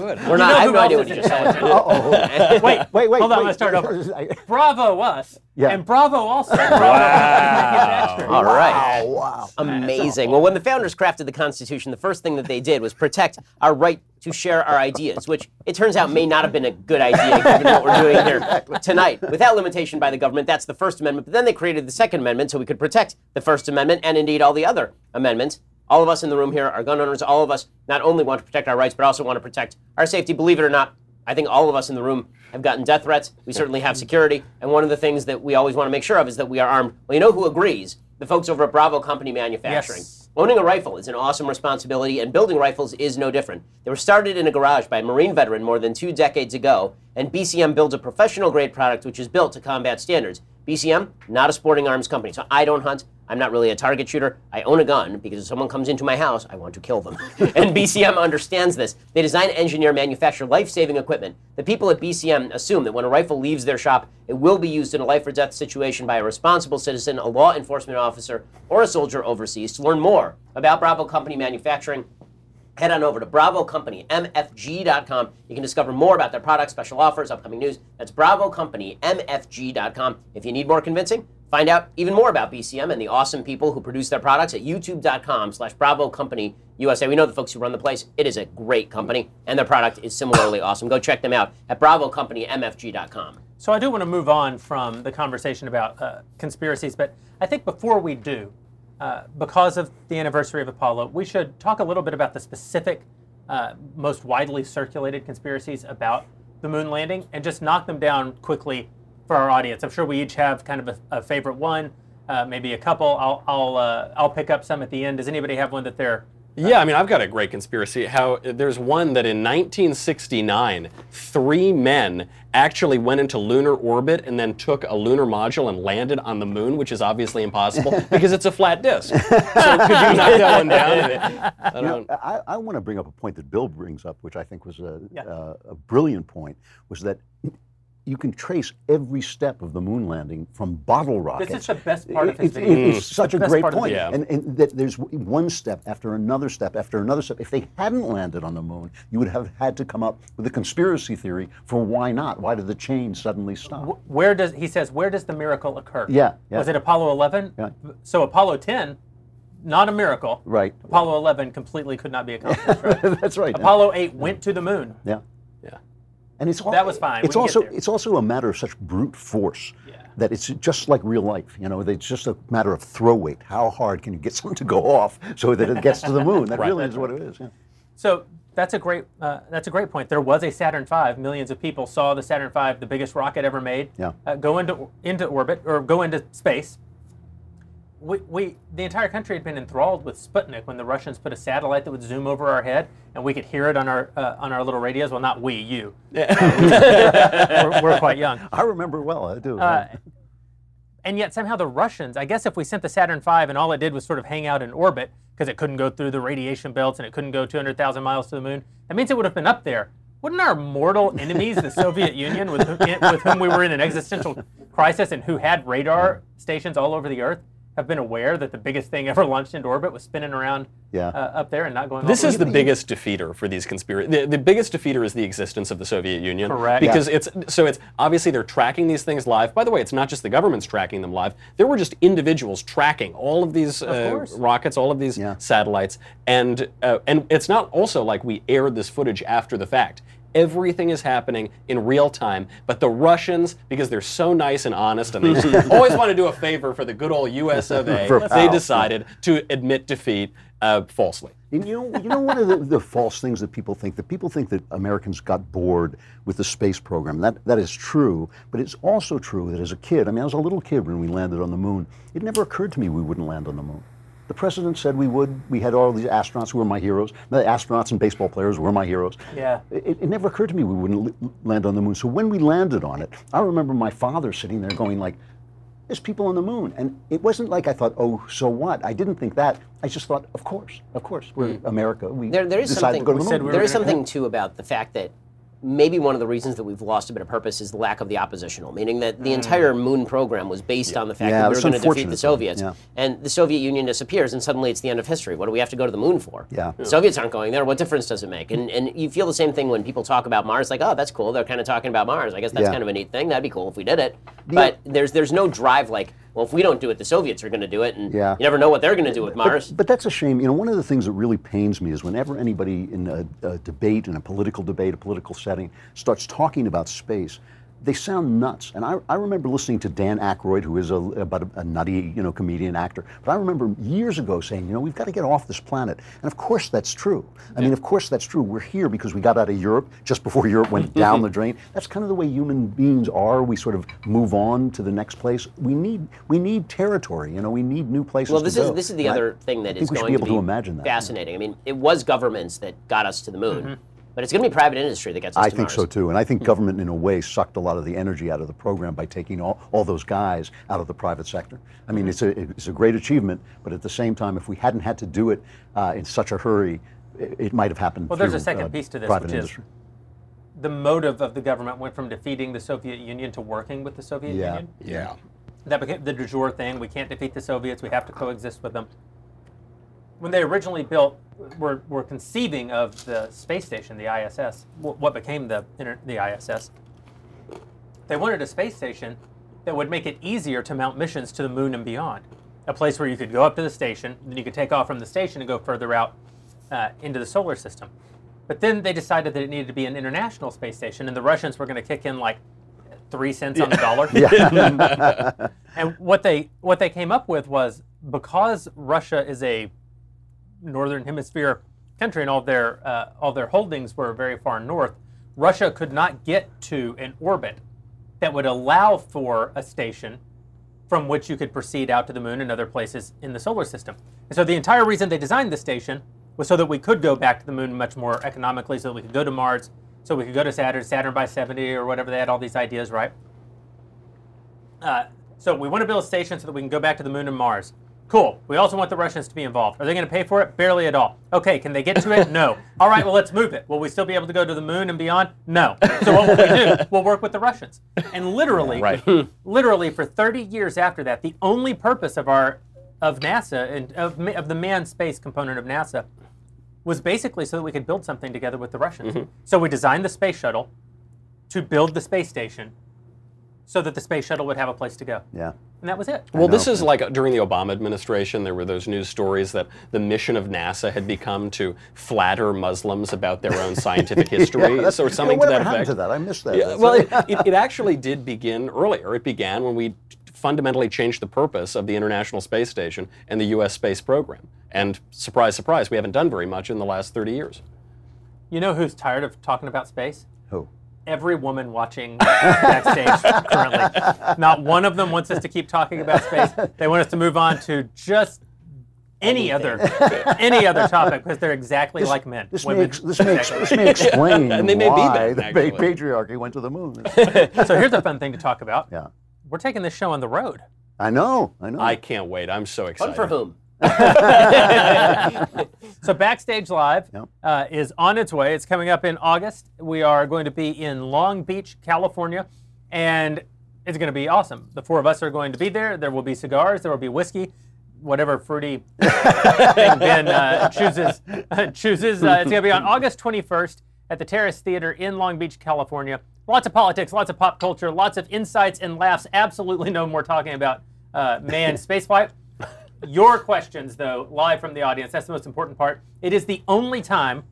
You're good. We're not, know I have who no idea what you is just said. Wait, Wait, wait, hold on. wait. I'm start over. Bravo us, Yeah. and bravo also. Bravo wow. All right. Oh, wow. Amazing. Well, when the founders crafted the Constitution, the first thing that they did was protect our right to share our ideas, which it turns out may not have been a good idea given what we're doing here tonight. Without limitation by the government, that's the First Amendment. But then they created the Second Amendment so we could protect the First Amendment and indeed all the other amendments. All of us in the room here are gun owners. All of us not only want to protect our rights, but also want to protect our safety. Believe it or not, I think all of us in the room have gotten death threats. We certainly have security. And one of the things that we always want to make sure of is that we are armed. Well, you know who agrees? The folks over at Bravo Company Manufacturing. Yes. Owning a rifle is an awesome responsibility, and building rifles is no different. They were started in a garage by a Marine veteran more than two decades ago, and BCM builds a professional grade product which is built to combat standards. BCM, not a sporting arms company, so I don't hunt. I'm not really a target shooter. I own a gun because if someone comes into my house, I want to kill them. and BCM understands this. They design, engineer, manufacture life saving equipment. The people at BCM assume that when a rifle leaves their shop, it will be used in a life or death situation by a responsible citizen, a law enforcement officer, or a soldier overseas. To learn more about Bravo Company Manufacturing, head on over to bravocompany.mfg.com. You can discover more about their products, special offers, upcoming news. That's bravocompany.mfg.com. If you need more convincing, find out even more about BCM and the awesome people who produce their products at youtube.com slash bravo company USA. We know the folks who run the place. It is a great company, and their product is similarly awesome. Go check them out at bravocompany.mfg.com. So I do want to move on from the conversation about uh, conspiracies, but I think before we do, uh, because of the anniversary of Apollo, we should talk a little bit about the specific, uh, most widely circulated conspiracies about the moon landing and just knock them down quickly for our audience. I'm sure we each have kind of a, a favorite one, uh, maybe a couple. I'll I'll uh, I'll pick up some at the end. Does anybody have one that they're Yeah, I mean, I've got a great conspiracy. How there's one that in 1969, three men actually went into lunar orbit and then took a lunar module and landed on the moon, which is obviously impossible because it's a flat disk. So could you knock that one down? I know. I, I want to bring up a point that Bill brings up, which I think was a, Yeah. uh, a brilliant point, was that you can trace every step of the moon landing from bottle rockets. This is the best part of It- his it- video. It's such a great part of the point. video. And, and that there's one step after another step after another step. If they hadn't landed on the moon, you would have had to come up with a conspiracy theory for why not. Why did the chain suddenly stop? where does he says where does the miracle occur? Yeah, yeah. Was it Apollo 11? Yeah. So Apollo 10, not a miracle. Right. Apollo 11 completely could not be accomplished. Right? That's right. Apollo 8 went to the moon. Yeah. Yeah. And it's all, That was fine. It's also it's also a matter of such brute force Yeah. that it's just like real life. You know, it's just a matter of throw weight. How hard can you get something to go off so that it gets to the moon? That Right, really is what it is. Yeah. So that's a great uh, that's a great point. There was a Saturn V. Millions of people saw the Saturn V, the biggest rocket ever made, Yeah. uh, go into into orbit or go into space. We, we the entire country had been enthralled with Sputnik when the Russians put a satellite that would zoom over our head and we could hear it on our uh, on our little radios. Well, not we, you. we're, we're quite young. I remember well. I do. Uh, and yet somehow the Russians, I guess if we sent the Saturn V and all it did was sort of hang out in orbit because it couldn't go through the radiation belts and it couldn't go 200,000 miles to the moon, that means it would have been up there. Wouldn't our mortal enemies, the Soviet Union, with, with whom we were in an existential crisis and who had radar stations all over the Earth, have been aware that the biggest thing ever launched into orbit was spinning around Yeah. uh, up there and not going? This all is the way? biggest defeater for these conspiracy. The, the biggest defeater is the existence of the Soviet Union. Correct. Because it's so it's obviously they're tracking these things live. By the way, it's not just the government's tracking them live. There were just individuals tracking all of these uh, course. rockets, all of these Yeah. satellites, and uh, and it's not also like we aired this footage after the fact. Everything is happening in real time, but the Russians, because they're so nice and honest, and they always want to do a favor for the good old U.S. of A., For they decided to admit defeat uh, falsely. And you know, you know one of the, the false things that people think that people think that Americans got bored with the space program. That that is true, but it's also true that as a kid, I mean, I was a little kid when we landed on the moon. It never occurred to me we wouldn't land on the moon. The president said we would. We had all these astronauts who were my heroes. The astronauts and baseball players were my heroes. Yeah. It, it never occurred to me we wouldn't li- land on the moon. So when we landed on it, I remember my father sitting there going like, "There's people on the moon," and it wasn't like I thought, "Oh, so what?" I didn't think that. I just thought, "Of course, of course, we're hmm. America. We There, there is decided something. to go to the said moon." we there were is gonna- something too about the fact that maybe one of the reasons that we've lost a bit of purpose is the lack of the oppositional, meaning that the entire moon program was based on the fact Yeah, that we were going to defeat the Soviets, yeah. and the Soviet Union disappears, and suddenly it's the end of history. What do we have to go to the moon for? Yeah. The Soviets aren't going there. What difference does it make? And and you feel the same thing when people talk about Mars, like, oh, that's cool. They're kind of talking about Mars. I guess that's Yeah. kind of a neat thing. That'd be cool if we did it. But there's there's no drive like, well, if we don't do it, the Soviets are going to do it, and Yeah. you never know what they're going to do with Mars. But that's a shame. You know, one of the things that really pains me is whenever anybody in a, a debate, in a political debate, a political setting, starts talking about space, they sound nuts. And I, I remember listening to Dan Aykroyd, who is a, about a, a nutty, you know, comedian actor. But I remember years ago saying, you know, we've got to get off this planet. And of course that's true. I mean, of course that's true. We're here because we got out of Europe just before Europe went down the drain. That's kind of the way human beings are. We sort of move on to the next place. We need we need territory. You know, we need new places. Well, to this go. is this is the And I other thing that think is we should going be able to to imagine that. fascinating. I mean, it was governments that got us to the moon, Mm-hmm. But it's going to be private industry that gets us I to think Mars. so too, and I think government, in a way, sucked a lot of the energy out of the program by taking all, all those guys out of the private sector. I mean, it's a it's a great achievement, but at the same time, if we hadn't had to do it uh, in such a hurry, it, it might have happened. Well, there's a second uh, piece to this, private which is the motive of the government went from defeating the Soviet Union to working with the Soviet Yeah. Union. Yeah. That became the du jour thing. We can't defeat the Soviets. We have to coexist with them. When they originally built, were, were conceiving of the space station, the ISS, what became the, the ISS, they wanted a space station that would make it easier to mount missions to the moon and beyond. A place where you could go up to the station, then you could take off from the station and go further out uh, into the solar system. But then they decided that it needed to be an international space station, and the Russians were going to kick in like three cents on the dollar. and what they what they came up with was because Russia is a northern hemisphere country and all their uh, all their holdings were very far north, Russia could not get to an orbit that would allow for a station from which you could proceed out to the moon and other places in the solar system. And so the entire reason they designed the station was so that we could go back to the moon much more economically, so that we could go to Mars, so we could go to Saturn, Saturn by 70 or whatever. They had all these ideas, right? Uh, so we want to build a station so that we can go back to the moon and Mars. Cool. We also want the Russians to be involved. Are they going to pay for it? Barely at all. Okay, can they get to it? No. All right, well, let's move it. Will we still be able to go to the moon and beyond? No. So what will we do? We'll work with the Russians. And literally, Right. literally for 30 years after that, the only purpose of our of NASA and of, of the manned space component of NASA was basically so that we could build something together with the Russians. Mm-hmm. So we designed the space shuttle to build the space station so that the space shuttle would have a place to go. Yeah. And that was it. Well, this is like during the Obama administration, there were those news stories that the mission of NASA had become to flatter Muslims about their own scientific history, that's- or something yeah, to whatever that happened effect. to that? I missed that. Yeah, well, it, it, it actually did begin earlier. It began when we fundamentally changed the purpose of the International Space Station and the U.S. space program. And surprise, surprise, we haven't done very much in the last 30 years. You know who's tired of talking about space? Who? Every woman watching backstage currently. Not one of them wants us to keep talking about space. They want us to move on to just any other any other topic because they're exactly like men. This may, Women- ex- this, may ex- this may explain And they may be why men, the actually. patriarchy went to the moon. so here's a fun thing to talk about. yeah. We're taking this show on the road. I know. I know. I can't wait. I'm so Fun excited. for whom? So Backstage Live Yep. uh, is on its way. It's coming up in August. We are going to be in Long Beach, California, and it's going to be awesome. The four of us are going to be there. There will be cigars. There will be whiskey, whatever fruity thing Ben uh, chooses. chooses. Uh, it's going to be on August 21st at the Terrace Theater in Long Beach, California. Lots of politics, lots of pop culture, lots of insights and laughs. Absolutely no more talking about uh, manned spaceflight. Your questions, though, live from the audience. That's the most important part. It is the only time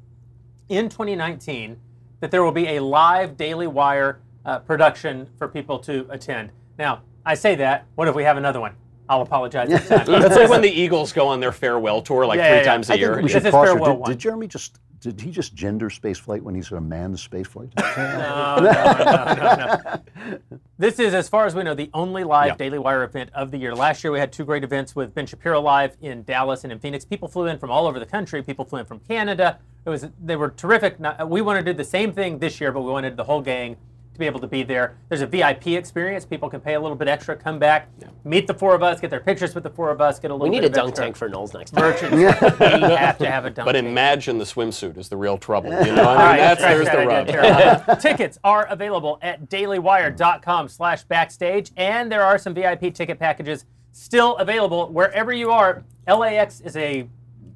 in 2019 that there will be a live Daily Wire uh, production for people to attend. Now, I say that. What if we have another one? I'll apologize next time. That's like when the Eagles go on their farewell tour like Yeah, three yeah, yeah. times a I year. think we should pause farewell. Did, one. did Jeremy just did he just gender spaceflight when he said a manned spaceflight? No, no, no, no, no. This is, as far as we know, the only live. Daily Wire event of the year. Last year we had two great events with Ben Shapiro live in Dallas and in Phoenix. People flew in from all over the country. People flew in from Canada. It was they were terrific. Now, We wanted to do the same thing this year, but we wanted the whole gang to be able to be there. There's a VIP experience. People can pay a little bit extra, come back, meet the four of us, get their pictures with the four of us, get a little We need bit a dunk tank for Knowles next time. merchants. we have to have a dunk But tank. imagine the swimsuit is the real trouble. You know, I mean, right, that's scratch there's that the rub. Tara. Tickets are available at dailywire.com slash backstage, and there are some VIP ticket packages still available wherever you are. LAX is a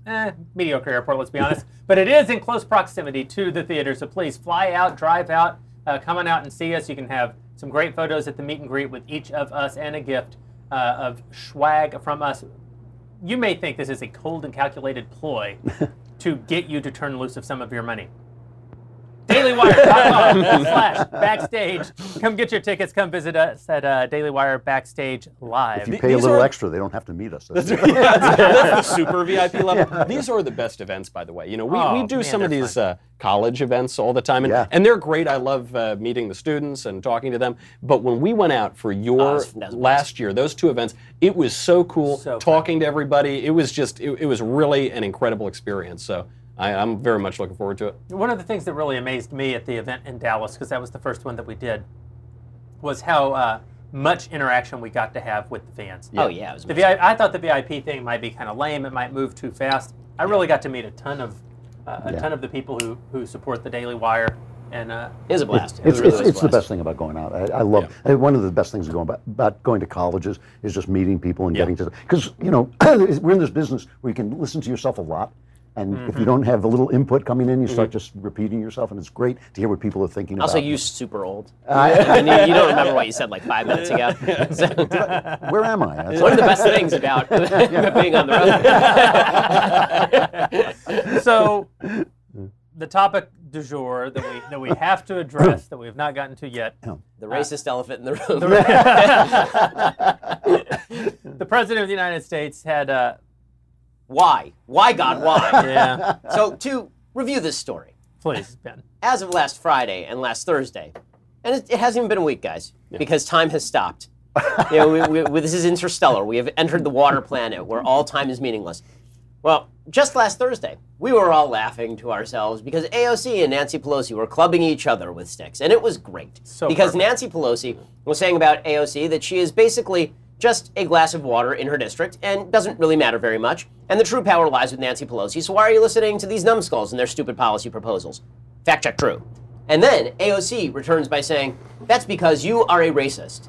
eh, mediocre airport, let's be honest, but it is in close proximity to the theater, so please fly out, drive out, uh, come on out and see us. You can have some great photos at the meet and greet with each of us and a gift uh, of swag from us you may think this is a cold and calculated ploy to get you to turn loose of some of your money. dailywire.com slash backstage. Come get your tickets. Come visit us at uh, Daily Wire Backstage Live. If you pay a little are- extra, they don't have to meet us. That's That's, it. that's the super VIP level. These are the best events, by the way. You know, we, Oh, we do man, some of these uh, college events all the time, and, Yeah. and they're great. I love uh, meeting the students and talking to them. But when we went out for your that's- that's last year, those two events, it was so cool So fun. talking to everybody. It was just, it, it was really an incredible experience. So I, I'm very much looking forward to it. One of the things that really amazed me at the event in Dallas, because that was the first one that we did, was how uh, much interaction we got to have with the fans. Oh yeah, it was The VIP, I thought the VIP thing might be kind of lame. It might move too fast. I really got to meet a ton of uh, a Yeah. ton of the people who, who support the Daily Wire, and uh, It was a blast. It It's, really it's, was a it's the best thing about going out. I, I love uh, one of the best things going about, about going to colleges is just meeting people and Yeah. getting to because you know we're in this business where you can listen to yourself a lot, and Mm-hmm. if you don't have a little input coming in, you start just repeating yourself, and it's great to hear what people are thinking Also, about. you super old. I mean, you, you don't remember what you said like five minutes ago. So, Where am I? That's- one of the best things about being on the road. so the topic du jour that we that we have to address that we have not gotten to yet. the racist elephant in the room. The president of the United States had uh, why? Why, God, why? yeah. So, to review this story, Please, Ben. as of last Friday and last Thursday, and it, it hasn't even been a week, guys, because time has stopped. you know, we, we, we- this is interstellar. We have entered the water planet where all time is meaningless. Well, just last Thursday, we were all laughing to ourselves because AOC and Nancy Pelosi were clubbing each other with sticks, and it was great. So because perfect. Nancy Pelosi was saying about AOC that she is basically just a glass of water in her district and doesn't really matter very much, and the true power lies with Nancy Pelosi, so why are you listening to these numbskulls and their stupid policy proposals? Fact check true. And then AOC returns by saying, That's because you are a racist.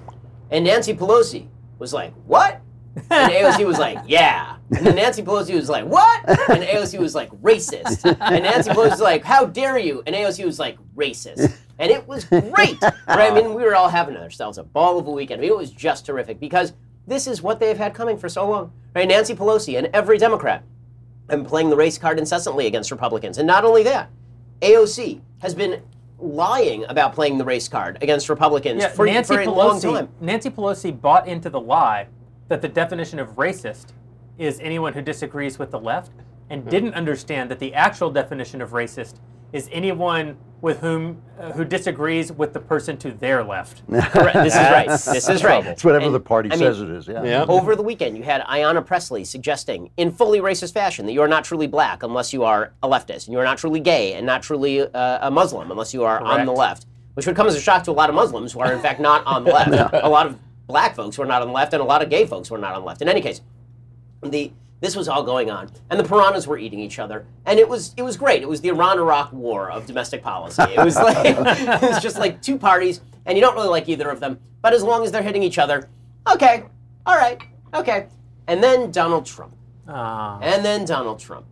And Nancy Pelosi was like, What? And AOC was like, Yeah. And then Nancy Pelosi was like, What? And AOC was like, Racist. And Nancy Pelosi was like, How dare you? And AOC was like, Racist. And it was great. Right? I mean, we were all having ourselves a ball of a weekend. I mean, it was just terrific because this is what they've had coming for so long. Right? Nancy Pelosi and every Democrat and playing the race card incessantly against Republicans. And not only that, AOC has been lying about playing the race card against Republicans Yeah, for, Nancy for a long Pelosi. time. Nancy Pelosi bought into the lie that the definition of racist is anyone who disagrees with the left, and Hmm. didn't understand that the actual definition of racist is anyone with whom uh, who disagrees with the person to their left. Correct. This is right. This is right. It's whatever And, the party I mean, says it is. Yeah. Yeah. Over the weekend, you had Ayanna Pressley suggesting, in fully racist fashion, that you are not truly black unless you are a leftist, and you are not truly gay and not truly uh, a Muslim unless you are on the left, which would come as a shock to a lot of Muslims who are, in fact, not on the left. a lot of black folks who are not on the left, and a lot of gay folks who are not on the left. In any case, the this was all going on, and the piranhas were eating each other, and it was it was great. It was the Iran-Iraq war of domestic policy. It was like it was just like two parties, and you don't really like either of them, but as long as they're hitting each other, okay, all right, okay. And then Donald Trump, Uh, and then Donald Trump.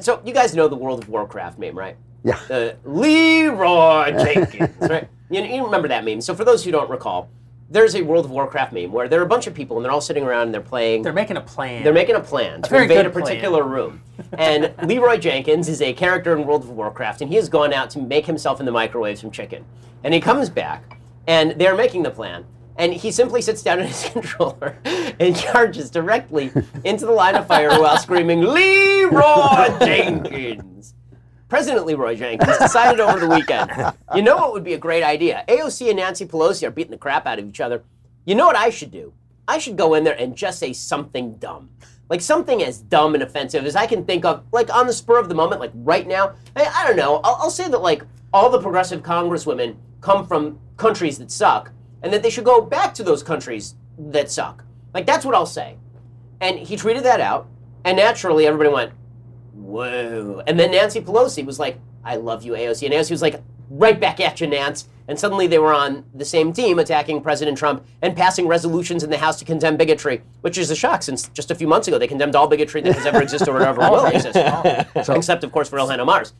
So you guys know the World of Warcraft meme, right? Yeah. Uh, Leroy Jenkins, right? You, you remember that meme. So for those who don't recall, there's a World of Warcraft meme where there are a bunch of people and they're all sitting around and they're playing. they're making a plan. They're making a plan to very invade a particular room. And Leroy Jenkins is a character in World of Warcraft, and he has gone out to make himself in the microwave some chicken. And he comes back, and they're making the plan. And he simply sits down in his controller and charges directly into the line of fire while screaming, Leroy Jenkins! President Leroy Jenkins decided over the weekend, you know what would be a great idea? AOC and Nancy Pelosi are beating the crap out of each other. You know what I should do? I should go in there and just say something dumb. Like something as dumb and offensive as I can think of, like on the spur of the moment, like right now. I, I don't know. I'll, I'll say that like all the progressive congresswomen come from countries that suck, and that they should go back to those countries that suck. Like that's what I'll say. And he tweeted that out, and naturally everybody went, whoa. And then Nancy Pelosi was like, I love you, AOC. And AOC was like, right back at you, Nance. And suddenly they were on the same team attacking President Trump and passing resolutions in the House to condemn bigotry, which is a shock since just a few months ago they condemned all bigotry that has ever existed or ever will exist. Except, of course, for Ilhan Omar's.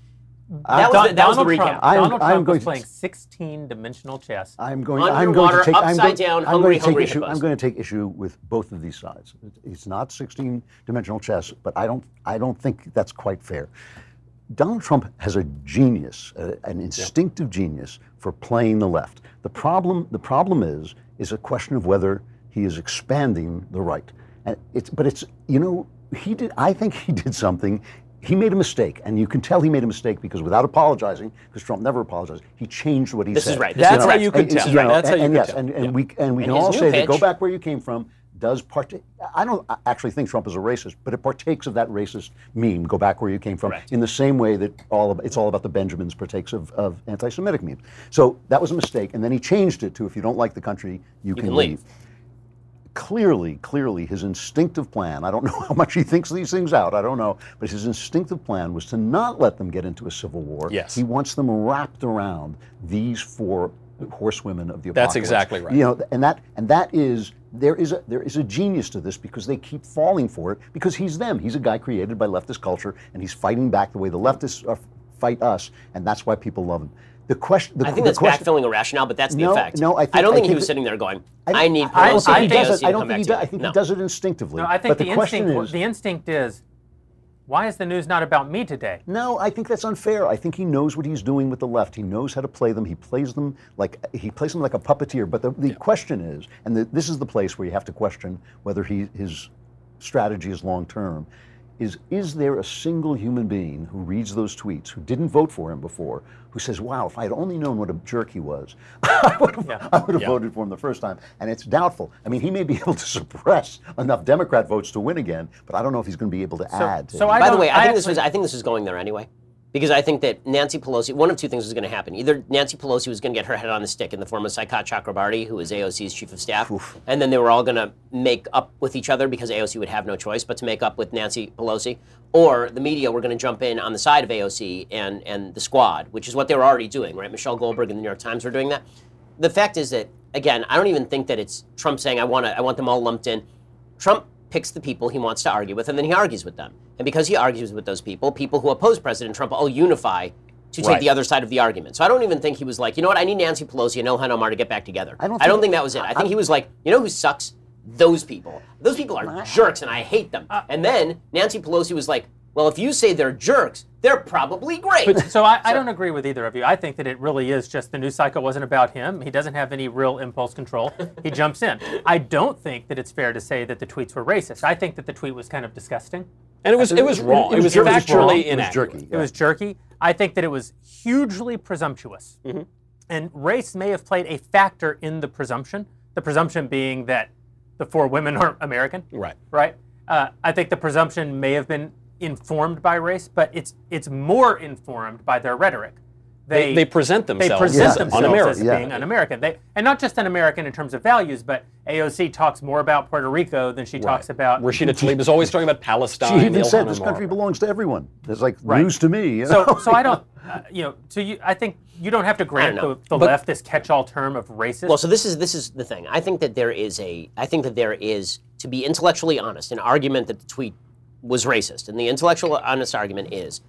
That was, Don- the, that was the recap. Trump, I'm- Donald I'm Trump going was playing 16-dimensional chess. I'm going. I'm going to take. I'm going, down, I'm hungry, going to take issue. I'm going to take issue with both of these sides. It's not 16-dimensional chess, but I don't. I don't think that's quite fair. Donald Trump has a genius, uh, an instinctive genius for playing the left. The problem, the problem is, is a question of whether he is expanding the right. And it's, but it's, you know, he did. I think he did something. He made a mistake, and you can tell he made a mistake because without apologizing, because Trump never apologized, he changed what he This said. is right. This That's is how you can And- tell. you That's how and, you and can yes, tell. and, and Yeah. we and we can all say that go back where you came from does partake. I don't actually think Trump is a racist, but it partakes of that racist meme. Go back where you came from, Correct. in the same way that all of it's all about the Benjamins partakes of, of anti-Semitic memes. So that was a mistake, and then he changed it to if you don't like the country, you, can, can leave. Clearly, clearly, his instinctive plan. I don't know how much he thinks these things out. I don't know, but his instinctive plan was to not let them get into a civil war. Yes. he wants them wrapped around these four horsewomen of the apocalypse. That's exactly right. You know, and that and that is there is a there is a genius to this because they keep falling for it because he's them. He's a guy created by leftist culture and he's fighting back the way the leftists are, fight us, and that's why people love him. The question, the, I think the that's question, backfilling a rationale, but that's the No, effect. no, I think- don't I think he was that- sitting there going, I, "I, need I don't Pelosi think he and does it. I don't think he does. I think No. he does it instinctively. No, I think but the, the, question instinct is, the instinct is why is the news not about me today? No, I think that's unfair. I think he knows what he's doing with the left. He knows how to play them. He plays them like he plays them like a puppeteer. But the, the question is, and the, this is the place where you have to question whether he his strategy is long term. Is is there a single human being who reads those tweets who didn't vote for him before who says, "Wow, if I had only known what a jerk he was, I would have, I would have Yeah. voted for him the first time." And it's doubtful. I mean, he may be able to suppress enough Democrat votes to win again, but I don't know if he's going to be able to add. To so I By the way, I, I think this actually- was I think this was going there anyway. Because I think that Nancy Pelosi, one of two things was going to happen. Either Nancy Pelosi was going to get her head on the stick in the form of Saikat Chakrabarti, who is AOC's chief of staff, and then they were all going to make up with each other because AOC would have no choice but to make up with Nancy Pelosi, or the media were going to jump in on the side of AOC and and the squad, which is what they were already doing, right? Michelle Goldberg and the New York Times were doing that. The fact is that again, I don't even think that it's Trump saying I want I want them all lumped in. Trump picks the people he wants to argue with, and then he argues with them. And because he argues with those people, people who oppose President Trump all unify to take Right. the other side of the argument. So I don't even think he was like, you know what, I need Nancy Pelosi and Ilhan Omar to get back together. I don't I don't think- think that was it. I think he was like, you know who sucks? Those people. Those people are jerks, and I hate them. Uh, and then Nancy Pelosi was like, well, if you say they're jerks, they're probably great. So I, I don't agree with either of you. I think that it really is just the news cycle wasn't about him. He doesn't have any real impulse control. He jumps in. I don't think that it's fair to say that the tweets were racist. I think that the tweet was kind of disgusting. And it was it was wrong. It was jerky. factually wrong. It was inaccurate. jerky. It was jerky. I think that it was hugely presumptuous. Mm-hmm. And race may have played a factor in the presumption, the presumption being that the four women aren't American. Right. Right? Uh, I think the presumption may have been informed by race, but it's it's more informed by their rhetoric. They, they present themselves, they present as themselves un-American. as Yeah. being un-American. They, and not just un-American in terms of values, but AOC talks more about Puerto Rico than she talks about. Rashida Tlaib is always talking about Palestine. She even said this Omar. country belongs to everyone. It's like Right. news to me. you So, know? so I don't, uh, you know, so you, I think you don't have to grant know. the, the left this catch-all term of racist. Well, so this is this is the thing. I think that there is a I think that there is to be intellectually honest an argument that the tweet was racist, and the intellectual honest argument is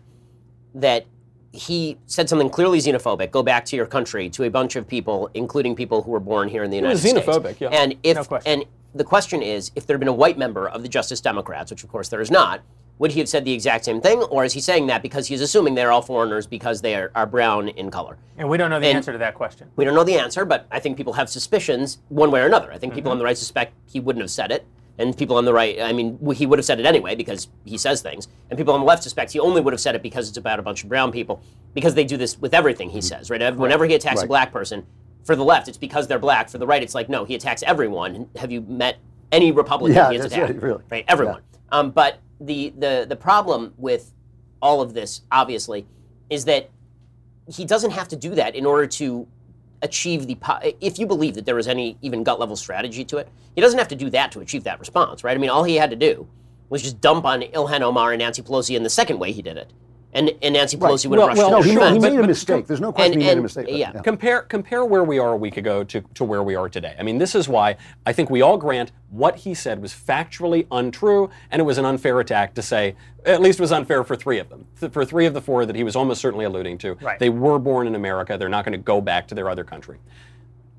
that he said something clearly xenophobic. Go back to your country to a bunch of people, including people who were born here in the United was States. xenophobic, yeah. And if No question. and the question is, if there had been a white member of the Justice Democrats, which of course there is not, would he have said the exact same thing, or is he saying that because he's assuming they're all foreigners because they are, are brown in color? and we don't know the and- answer to that question. We don't know the answer, but I think people have suspicions one way or another. I think Mm-hmm. people on the right suspect he wouldn't have said it, and people on the right, I mean, he would have said it anyway because he says things, and people on the left suspect he only would have said it because it's about a bunch of brown people, because they do this with everything he says, right? Ev- Whenever he attacks a black person, for the left, it's because they're black. For the right, it's like, no, he attacks everyone. Have you met any Republican Yeah, he has attacked? right, really. Right, everyone. Um, but the, the the problem with all of this, obviously, is that he doesn't have to do that in order to achieve the if you believe that there was any even gut level strategy to it he doesn't have to do that to achieve that response right? I mean all he had to do was just dump on ilhan omar and nancy pelosi in the second way he did it and, and nancy pelosi would have Well- rushed well, to no, their he, defense. he made a mistake. There's no question and- he made a mistake. but- yeah. Compare compare where we are a week ago to, to where we are today. I mean, this is why I think we all grant what he said was factually untrue, and it was an unfair attack to say. At least it was unfair for three of them. Th- For three of the four that he was almost certainly alluding to, Right. they were born in America. They're not going to go back to their other country.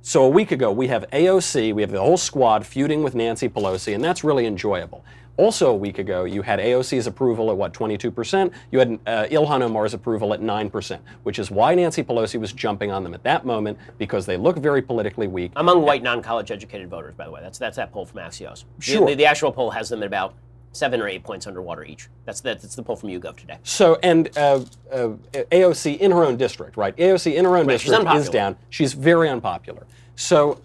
So a week ago, we have AOC, we have the whole squad feuding with Nancy Pelosi, and that's really enjoyable. Also, a week ago, you had AOC's approval at what, 22%? You had uh, Ilhan Omar's approval at 9%, which is why Nancy Pelosi was jumping on them at that moment because they look very politically weak. Among white non-college educated voters, by the way. That's that's that poll from Axios. The- Sure. The, the actual poll has them at about seven or eight points underwater each. That's the, that's the poll from YouGov today. So, and uh, uh, AOC in her own district, right? AOC in her own Right, district is down. She's very unpopular. So,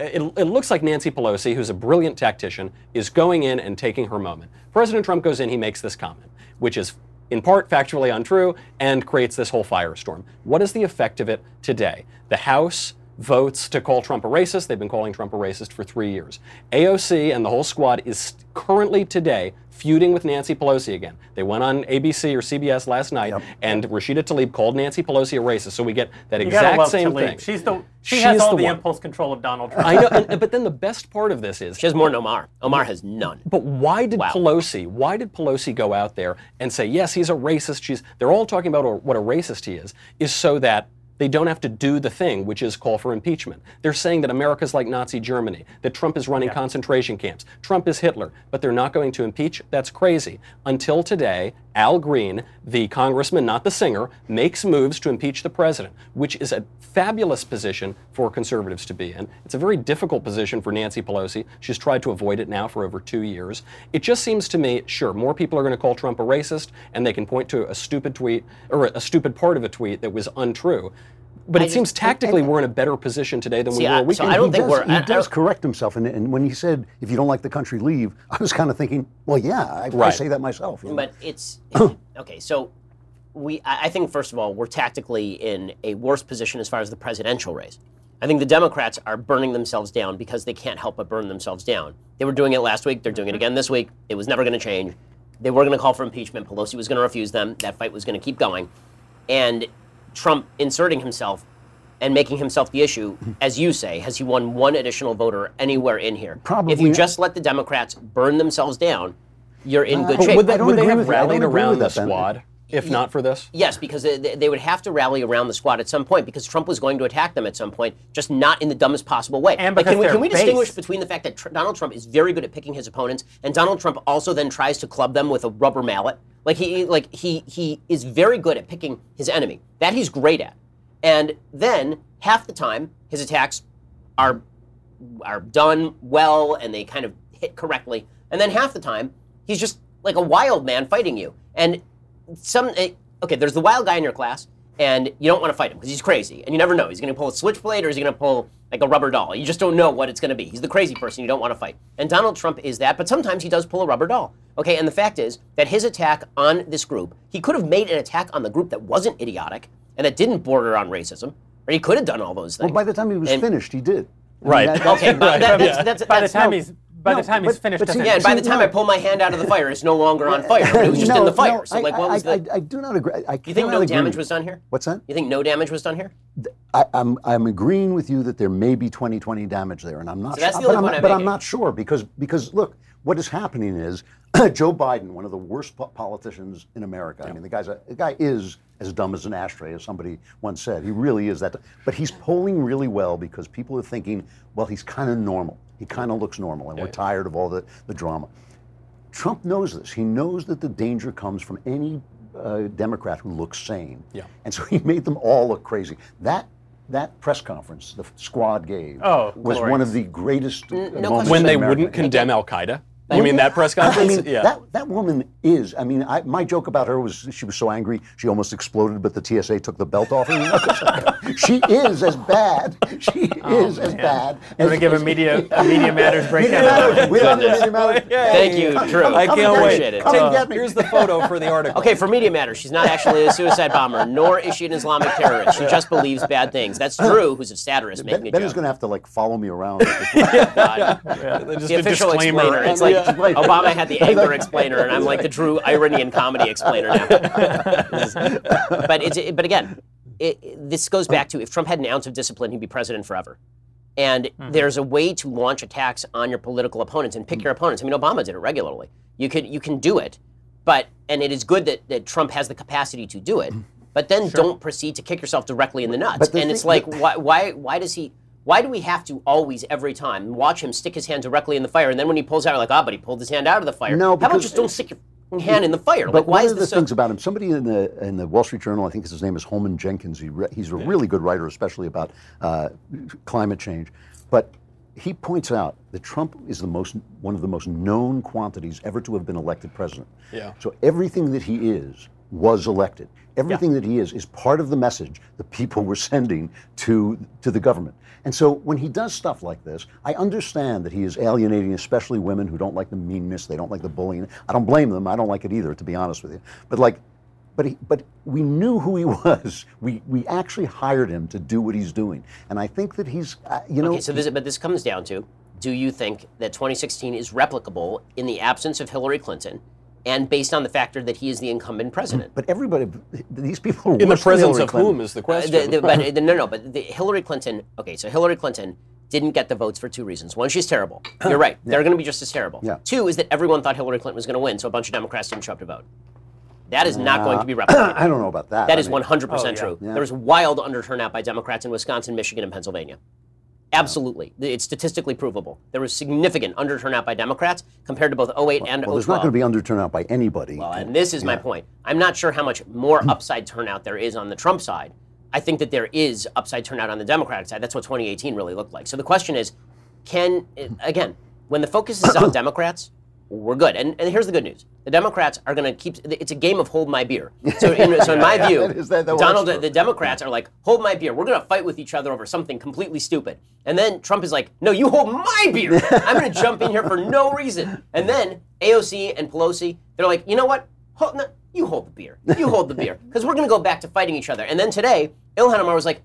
it, it looks like Nancy Pelosi, who's a brilliant tactician, is going in and taking her moment. President Trump goes in, he makes this comment, which is in part factually untrue and creates this whole firestorm. What is the effect of it today? The House votes to call Trump a racist. They've been calling Trump a racist for three years. AOC and the whole squad is currently today feuding with Nancy Pelosi again. They went on ABC or CBS last night, and Rashida Tlaib called Nancy Pelosi a racist. So we get that You exact same Tlaib. thing. She's the she She's has all the the, impulse control of Donald Trump. I know, and, but then the best part of this is She has more than Omar. Omar has none. but why did Wow. Pelosi? Why did Pelosi go out there and say yes, he's a racist? She's. They're all talking about what a racist he is. Is so that they don't have to do the thing, which is call for impeachment. They're saying that America's like Nazi Germany, that Trump is running concentration camps, Trump is Hitler, but they're not going to impeach. That's crazy. Until today, Al Green, the congressman, not the singer, makes moves to impeach the president, which is a fabulous position for conservatives to be in. It's a very difficult position for Nancy Pelosi. She's tried to avoid it now for over two years. It just seems to me, sure, more people are going to call Trump a racist, and they can point to a stupid tweet or a stupid part of a tweet that was untrue. But I it just- seems tactically we're in a better position today than See, we were I- a week so. I don't think does, we're- He I- I does don't- correct himself, and, and when he said, "If you don't like the country, leave," I was kind of thinking, "Well, yeah, I, I Right. say that myself." you know. But it's okay. So we, I I think, first of all, we're tactically in a worse position as far as the presidential race. I think the Democrats are burning themselves down because they can't help but burn themselves down. They were doing it last week. They're doing it mm-hmm. again this week. It was never going to change. They were going to call for impeachment. Pelosi was going to refuse them. That fight was going to keep going. And Trump inserting himself and making himself the issue, as you say, has he won one additional voter anywhere in here? Probably If you just let the Democrats burn themselves down, you're in uh, good shape. would they, would they have with you. I don't rallied around the that, Ben. squad if not for this? Yes, because they, they would have to rally around the squad at some point because Trump was going to attack them at some point, just not in the dumbest possible way. And Like, can we, can we distinguish between the fact that tr- Donald Trump is very good at picking his opponents, and Donald Trump also then tries to club them with a rubber mallet? Like he like he he is very good at picking his enemy. That he's great at. And then half the time his attacks are are done well and they kind of hit correctly. And then half the time, he's just like a wild man fighting you. And some, eh, okay, there's the wild guy in your class, and you don't want to fight him because he's crazy, and you never know. He's going to pull a switchblade or he's going to pull like a rubber doll? You just don't know what it's going to be. He's the crazy person you don't want to fight. And Donald Trump is that, but sometimes he does pull a rubber doll. Okay, and the fact is that his attack on this group, he could have made an attack on the group that wasn't idiotic and that didn't border on racism, or he could have done all those things. well, by the time he was And- finished, he did. I mean, Right. that- that's- Okay, but that, that's, that's, by the time no- he's by no, the time he's but- finished, but see- doesn't Yeah, and by the time no. I pull my hand out of the fire, it's no longer on fire. But it was just in the fire. no, so, like, I, what I, was the? I, I do not agree. I you think no cannot damage was done here? What's that? You think no damage was done here? I, I'm I'm agreeing with you that there may be 2020 damage there, and I'm not. So that's sure, the but only I'm, point I'm but I'm not sure because because look, what is happening is Joe Biden, one of the worst po- politicians in America. I mean, the guy's a, the guy is as dumb as an ashtray, as somebody once said. He really is that. But he's polling really well because people are thinking, well, he's kind of normal. He kind of looks normal, and we're tired of all the, the drama. Trump knows this. He knows that the danger comes from any uh, Democrat who looks sane. Yeah. And so he made them all look crazy. That that press conference the squad gave Oh, was glorious. one of the greatest uh, no moments question. When they American wouldn't condemn Al Qaeda? You mean that press conference? I conference? mean, yeah. that, that woman is. I mean, I, my joke about her was she was so angry she almost exploded, but the TSA took the belt off her. she is as bad. She is as bad. You're gonna give a media a media matters Media. Matters. We love. Media Matters. Thank you, Drew. Come- I can't and wait. It. Come Uh, get me. Here's the photo for the article. Okay, for Media Matters, she's not actually a suicide bomber, nor is she an Islamic terrorist. She just believes bad things. That's Drew, who's a satirist, Ben, making a ben is going to have to like follow me around. God. Just the a official disclaimer. explainer. It's like Yeah. Right. Obama had the anger explainer, and I'm like the Drew irony and comedy explainer now. But it's but again, it, it- this goes back to if Trump had an ounce of discipline, he'd be president forever. And Mm-hmm. there's a way to launch attacks on your political opponents and pick your opponents. I mean, Obama did it regularly. You could you can do it, but and it is good that, that Trump has the capacity to do it. But then don't proceed to kick yourself directly in the nuts. The And it's like why why why does he? Why do we have to always, every time, watch him stick his hand directly in the fire, and then when he pulls out, we're like, ah, but he pulled his hand out of the fire. No, How about just don't stick your hand in the fire? But Like, why one is of the this so? things about him, somebody in the in the Wall Street Journal, I think his name is Holman Jenkins. He re, he's a really good writer, especially about uh, climate change. But he points out that Trump is the most one of the most known quantities ever to have been elected president. Yeah. So everything that he is was elected. Everything that he is is part of the message the people were sending to to the government. And so when he does stuff like this, I understand that he is alienating especially women who don't like the meanness, they don't like the bullying. I don't blame them. I don't like it either, to be honest with you. But like but he, but we knew who he was. We we actually hired him to do what he's doing. And I think that he's uh, you know Okay, so this, but this comes down to do you think that 2016 is replicable in the absence of Hillary Clinton and based on the factor that he is the incumbent president? but everybody these people are In the presence of Clinton. whom is the Uh, question? the- the- but, uh, no, no, but the Hillary Clinton, okay, so Hillary Clinton didn't get the votes for two reasons. One, she's terrible. You're right. They're going to be just as terrible. Yeah. Two is that everyone thought Hillary Clinton was going to win, so a bunch of Democrats didn't show up to vote. That is not going to be replicated. I don't know about that. That I is mean- 100% Oh, yeah. true. Yeah. There was wild underturnout by Democrats in Wisconsin, Michigan, and Pennsylvania. Absolutely. It's statistically provable. There was significant underturnout by Democrats compared to both 08 and Well, there's not going to be underturnout by anybody. Well, and this is my point. I'm not sure how much more upside turnout there is on the Trump side. I think that there is upside turnout on the Democratic side. That's what 2018 really looked like. So the question is, can eh, again, when the focus is on Democrats, we're good. And, and here's the good news: the Democrats are going to keep. It's a game of hold my beer. So in, so in my view, That is- that- that Donald, for- the Democrats are like, hold my beer. We're going to fight with each other over something completely stupid. And then Trump is like, no, you hold my beer. I'm going to jump in here for no reason. And then AOC and Pelosi, they're like, you know what? Hold, no, you hold the beer. You hold the beer. Because we're going to go back to fighting each other. And then today, Ilhan Omar was like,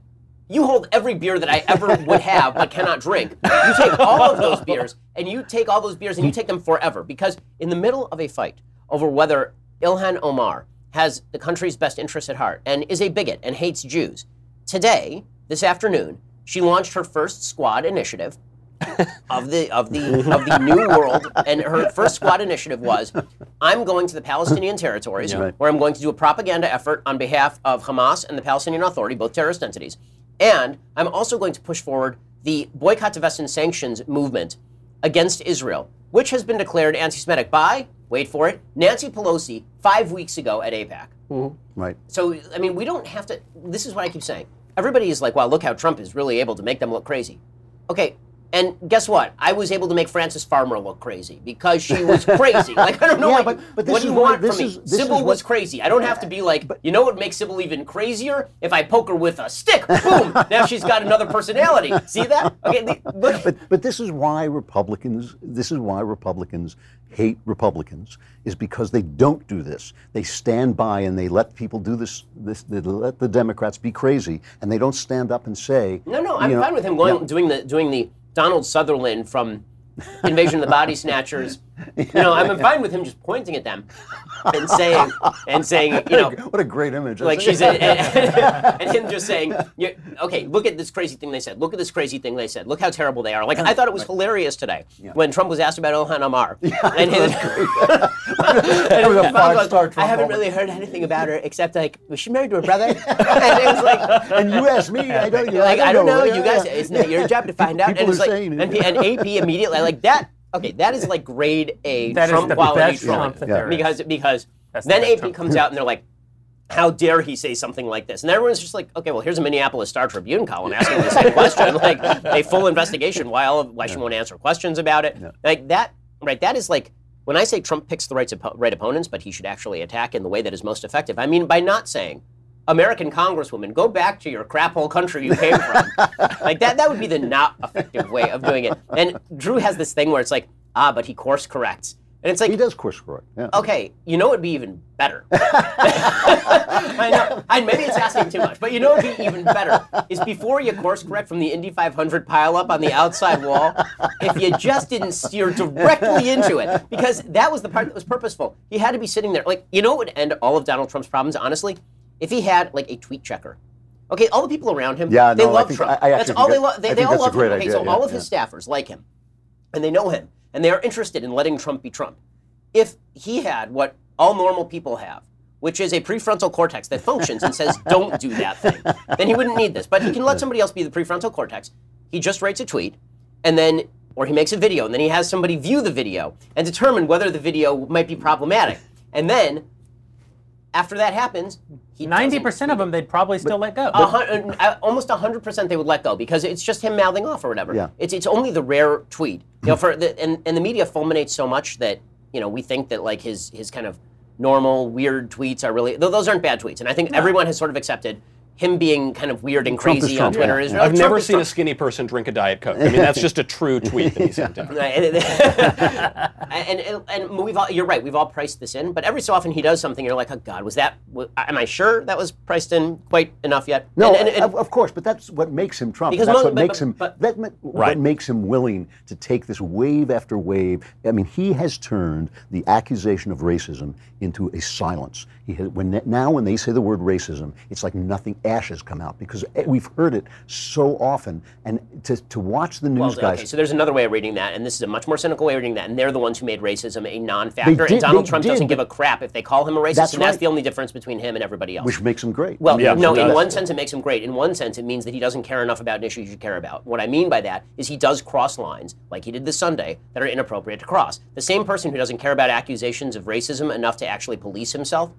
you hold every beer that I ever would have but cannot drink. You take all of those beers and you take all those beers and you take them forever. Because in the middle of a fight over whether Ilhan Omar has the country's best interests at heart and is a bigot and hates Jews, today, this afternoon, she launched her first squad initiative of the of the of the new world and her first squad initiative was I'm going to the Palestinian territories Right. where I'm going to do a propaganda effort on behalf of Hamas and the Palestinian Authority, both terrorist entities. And I'm also going to push forward the boycott, divest, and sanctions movement against Israel, which has been declared anti-Semitic by, wait for it, Nancy Pelosi five weeks ago at AIPAC. Mm-hmm. Right. So, I mean, we don't have to. This is what I keep saying. Everybody is like, wow, look how Trump is really able to make them look crazy. Okay, and guess what? I was able to make Frances Farmer look crazy because she was crazy. like, I don't know, Yeah, like, but- but this what do you what- want from me? is- this Sybil was crazy. I don't have to be like, you know what makes Sybil even crazier? If I poke her with a stick, boom, now she's got another personality. See that? Okay, look. But but this is why Republicans this is why Republicans hate Republicans is because they don't do this. They stand by and they let people do this this they let the Democrats be crazy and they don't stand up and say No, no, I'm know, fine with him going yeah. doing the doing the Donald Sutherland from Invasion of the Body Snatchers. You know, I'm fine with him just pointing at them and saying and saying, you know, what a great image. like she's and, and him just saying, okay, look at this crazy thing they said. Look at this crazy thing they said. Look how terrible they are. Like I thought it was hilarious today when Trump was asked about Ilhan Omar, and his, That was a five-star I haven't moment. really heard anything about her except like was she married to her brother? and it was like. and you asked me, I don't, like, I don't know. You guys, it's not your job to find out. People and it's like, and, and AP immediately like that. Okay, that is like grade A That is Trump the quality best trolling. Trump Yeah. because because That's then the AP Trump. comes out and they're like, how dare he say something like this? And everyone's just like, okay, well, here's a Minneapolis Star Tribune column asking the same question, like a full investigation. Why all of, why she won't answer questions about it? Like that, right? That is like when I say Trump picks the right, right opponents, but he should actually attack in the way that is most effective. I mean by not saying. American Congresswoman, go back to your crap hole country you came from. like that, that would be the not effective way of doing it. And Drew has this thing where it's like, ah, but he course corrects. And it's like, He does course correct. Yeah. Okay, you know it'd be even better. I know, I, maybe it's asking too much, but you know it'd be even better is before you course correct from the Indy 500 pile up on the outside wall, if you just didn't steer directly into it, because that was the part that was purposeful. He had to be sitting there, like you know, what would end all of Donald Trump's problems, honestly, if he had like a tweet checker. Okay, all the people around him, Yeah, they no, I love think- Trump. I- I that's all they love. They, they all love him. Okay, idea, so yeah, all of his staffers like him and they know him and they are interested in letting Trump be Trump. If he had what all normal people have, which is a prefrontal cortex that functions and says, don't do that thing, then he wouldn't need this. But he can let somebody else be the prefrontal cortex. he just writes a tweet, and then or he makes a video, and then he has somebody view the video and determine whether the video might be problematic, and then after that happens, he Ninety doesn't- percent of them, they'd probably still let go. a hun- uh, almost hundred percent they would let go because it's just him mouthing off or whatever. Yeah. It's it's only the rare tweet. You know, for the, and and the media fulminates so much that you know we think that like his his kind of normal weird tweets are really th- those aren't bad tweets, and I think everyone has sort of accepted him being kind of weird and Trump is crazy on Trump, Twitter. yeah. Is I've Trump never is seen a skinny person drink a Diet Coke. I mean, that's just a true tweet that he sent out. And, and, and, and we've all, you're right. We've all priced this in, but every so often he does something. You're like, oh God, was that? Am I sure that was priced in quite enough yet? No, And- and- and- of, of course, but that's what makes him Trump. Because that's most- what but- makes but- him. but- that Right. what makes him willing to take this wave after wave. I mean, he has turned the accusation of racism into a silence. He has, when now, when they say the word racism, it's like nothing. Ashes come out because eh, we've heard it so often. And to, to watch the Well, news guys. okay, so there's another way of reading that, and this is a much more cynical way of reading that, and they're the ones who made racism a non-factor, did- and Donald Trump did, doesn't give a crap if they call him a racist, That's and that's the only difference between him and everybody else. which makes him great. well, Yeah, no, in one sense it makes him great. In one sense, it means that he doesn't care enough about an issue you should care about. What I mean by that is he does cross lines, like he did this Sunday, that are inappropriate to cross. The same person who doesn't care about accusations of racism enough to actually police himself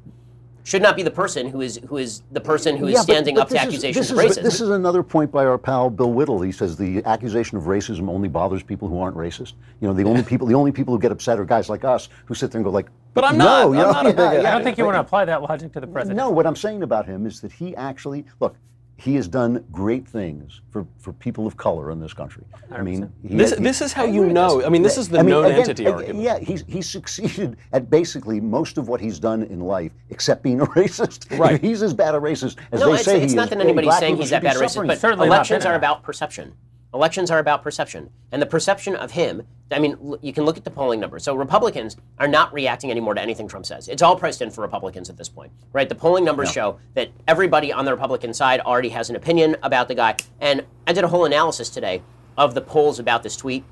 should not be the person who is who is the person who is Yeah, standing but up to is- accusations of racism. This is another point by our pal Bill Whittle. He says the accusation of racism only bothers people who aren't racist. You know, the only people the only people who get upset are guys like us who sit there and go like, But I'm no, not. you I'm know, not a yeah, bigot. yeah. I don't think you want to apply that logic to the president. No, what I'm saying about him is that he actually look. He has done great things for, for people of color in this country. I mean, he, This, he- this is how you know. I mean, this is the I mean, known again, entity again, argument. Yeah, he's, he's succeeded at basically most of what he's done in life, except being a racist. Right. If he's as bad a racist as No, they it's, say it's he not that anybody's saying he's that bad a racist, suffering. but Certainly not elections are about perception. Elections are about perception. And the perception of him, I mean, you can look at the polling numbers. So Republicans are not reacting anymore to anything Trump says. It's all priced in for Republicans at this point, right? The polling numbers show that everybody on the Republican side already has an opinion about the guy. And I did a whole analysis today of the polls about this tweet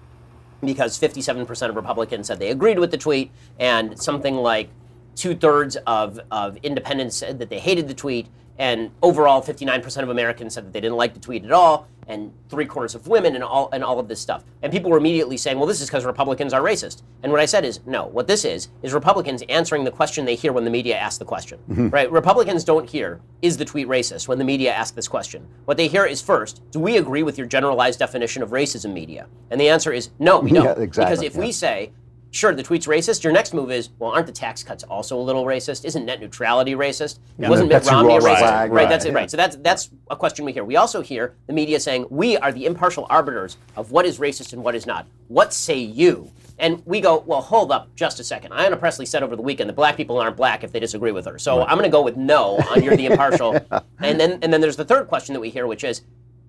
because 57% of Republicans said they agreed with the tweet, and something like two thirds of, of independents said that they hated the tweet, and overall 59% of Americans said that they didn't like the tweet at all, and three quarters of women, and all and all of this stuff. And people were immediately saying, "Well, this is because Republicans are racist." And what I said is, no. What this is is Republicans answering the question they hear when the media asks the question. Mm-hmm. Right? Republicans don't hear, "Is the tweet racist?" when the media asks this question. What they hear is first, "Do we agree with your generalized definition of racism, media?" And the answer is, "No, we don't." Yeah, exactly, Because if we say, sure, the tweet's racist, your next move is, well, aren't the tax cuts also a little racist? Isn't net neutrality racist? Wasn't Mitt Romney a racist? flag, right, right, that's it, yeah. right. So that's that's a question we hear. We also hear the media saying, we are the impartial arbiters of what is racist and what is not. What say you? And we go, well, hold up just a second. Ayanna Pressley said over the weekend that black people aren't black if they disagree with her. So I'm going to go with no on you're the impartial. and then and then there's the third question that we hear, which is,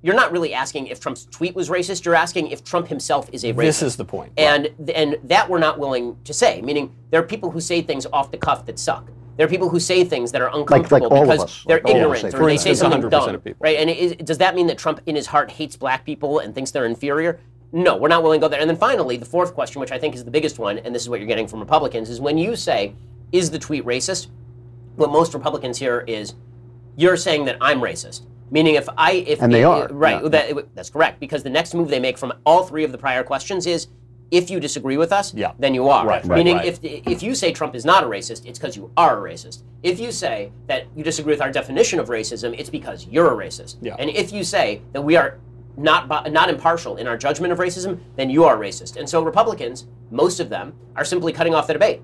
you're not really asking if Trump's tweet was racist. You're asking if Trump himself is a racist. This is the point. And and that we're not willing to say. Meaning there are people who say things off the cuff that suck. There are people who say things that are uncomfortable all of because us, they're like all of us ignorant or they say something dumb. Right? And is, does that mean that Trump in his heart hates black people and thinks they're inferior? No, we're not willing to go there. And then finally, the fourth question, which I think is the biggest one, and this is what you're getting from Republicans, is when you say, "Is the tweet racist?" What most Republicans hear is, "You're saying that I'm racist." Meaning, if I if And they are, right, yeah. that, that's correct because the next move they make from all three of the prior questions is, if you disagree with us, Yeah. then you are. Right, right, Meaning, right. if if you say Trump is not a racist, it's because you are a racist. If you say that you disagree with our definition of racism, it's because you're a racist. Yeah. And if you say that we are not not impartial in our judgment of racism, then you are racist. And so Republicans, most of them, are simply cutting off the debate.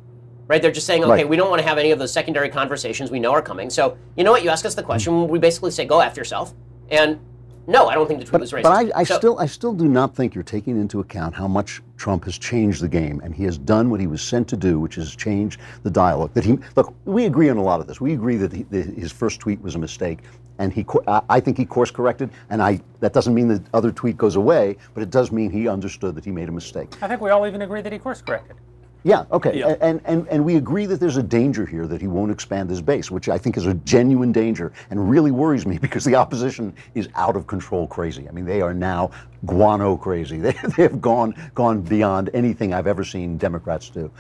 Right? They're just saying, okay, Right. we don't want to have any of those secondary conversations we know are coming. So you know what? You ask us the question, we basically say, go after yourself. And no, I don't think the tweet was racist. But I, I So- still, I still do not think you're taking into account how much Trump has changed the game, and he has done what he was sent to do, which is change the dialogue. That he look, we agree on a lot of this. We agree that, he, that his first tweet was a mistake, and he, I I think he course corrected. And I, that doesn't mean the other tweet goes away, but it does mean he understood that he made a mistake. I think we all even agree that he course corrected. Yeah, okay. Yeah. And, and, and we agree that there's a danger here that he won't expand his base, which I think is a genuine danger and really worries me because the opposition is out of control crazy. I mean, they are now guano crazy. They, they have gone, gone beyond anything I've ever seen Democrats do.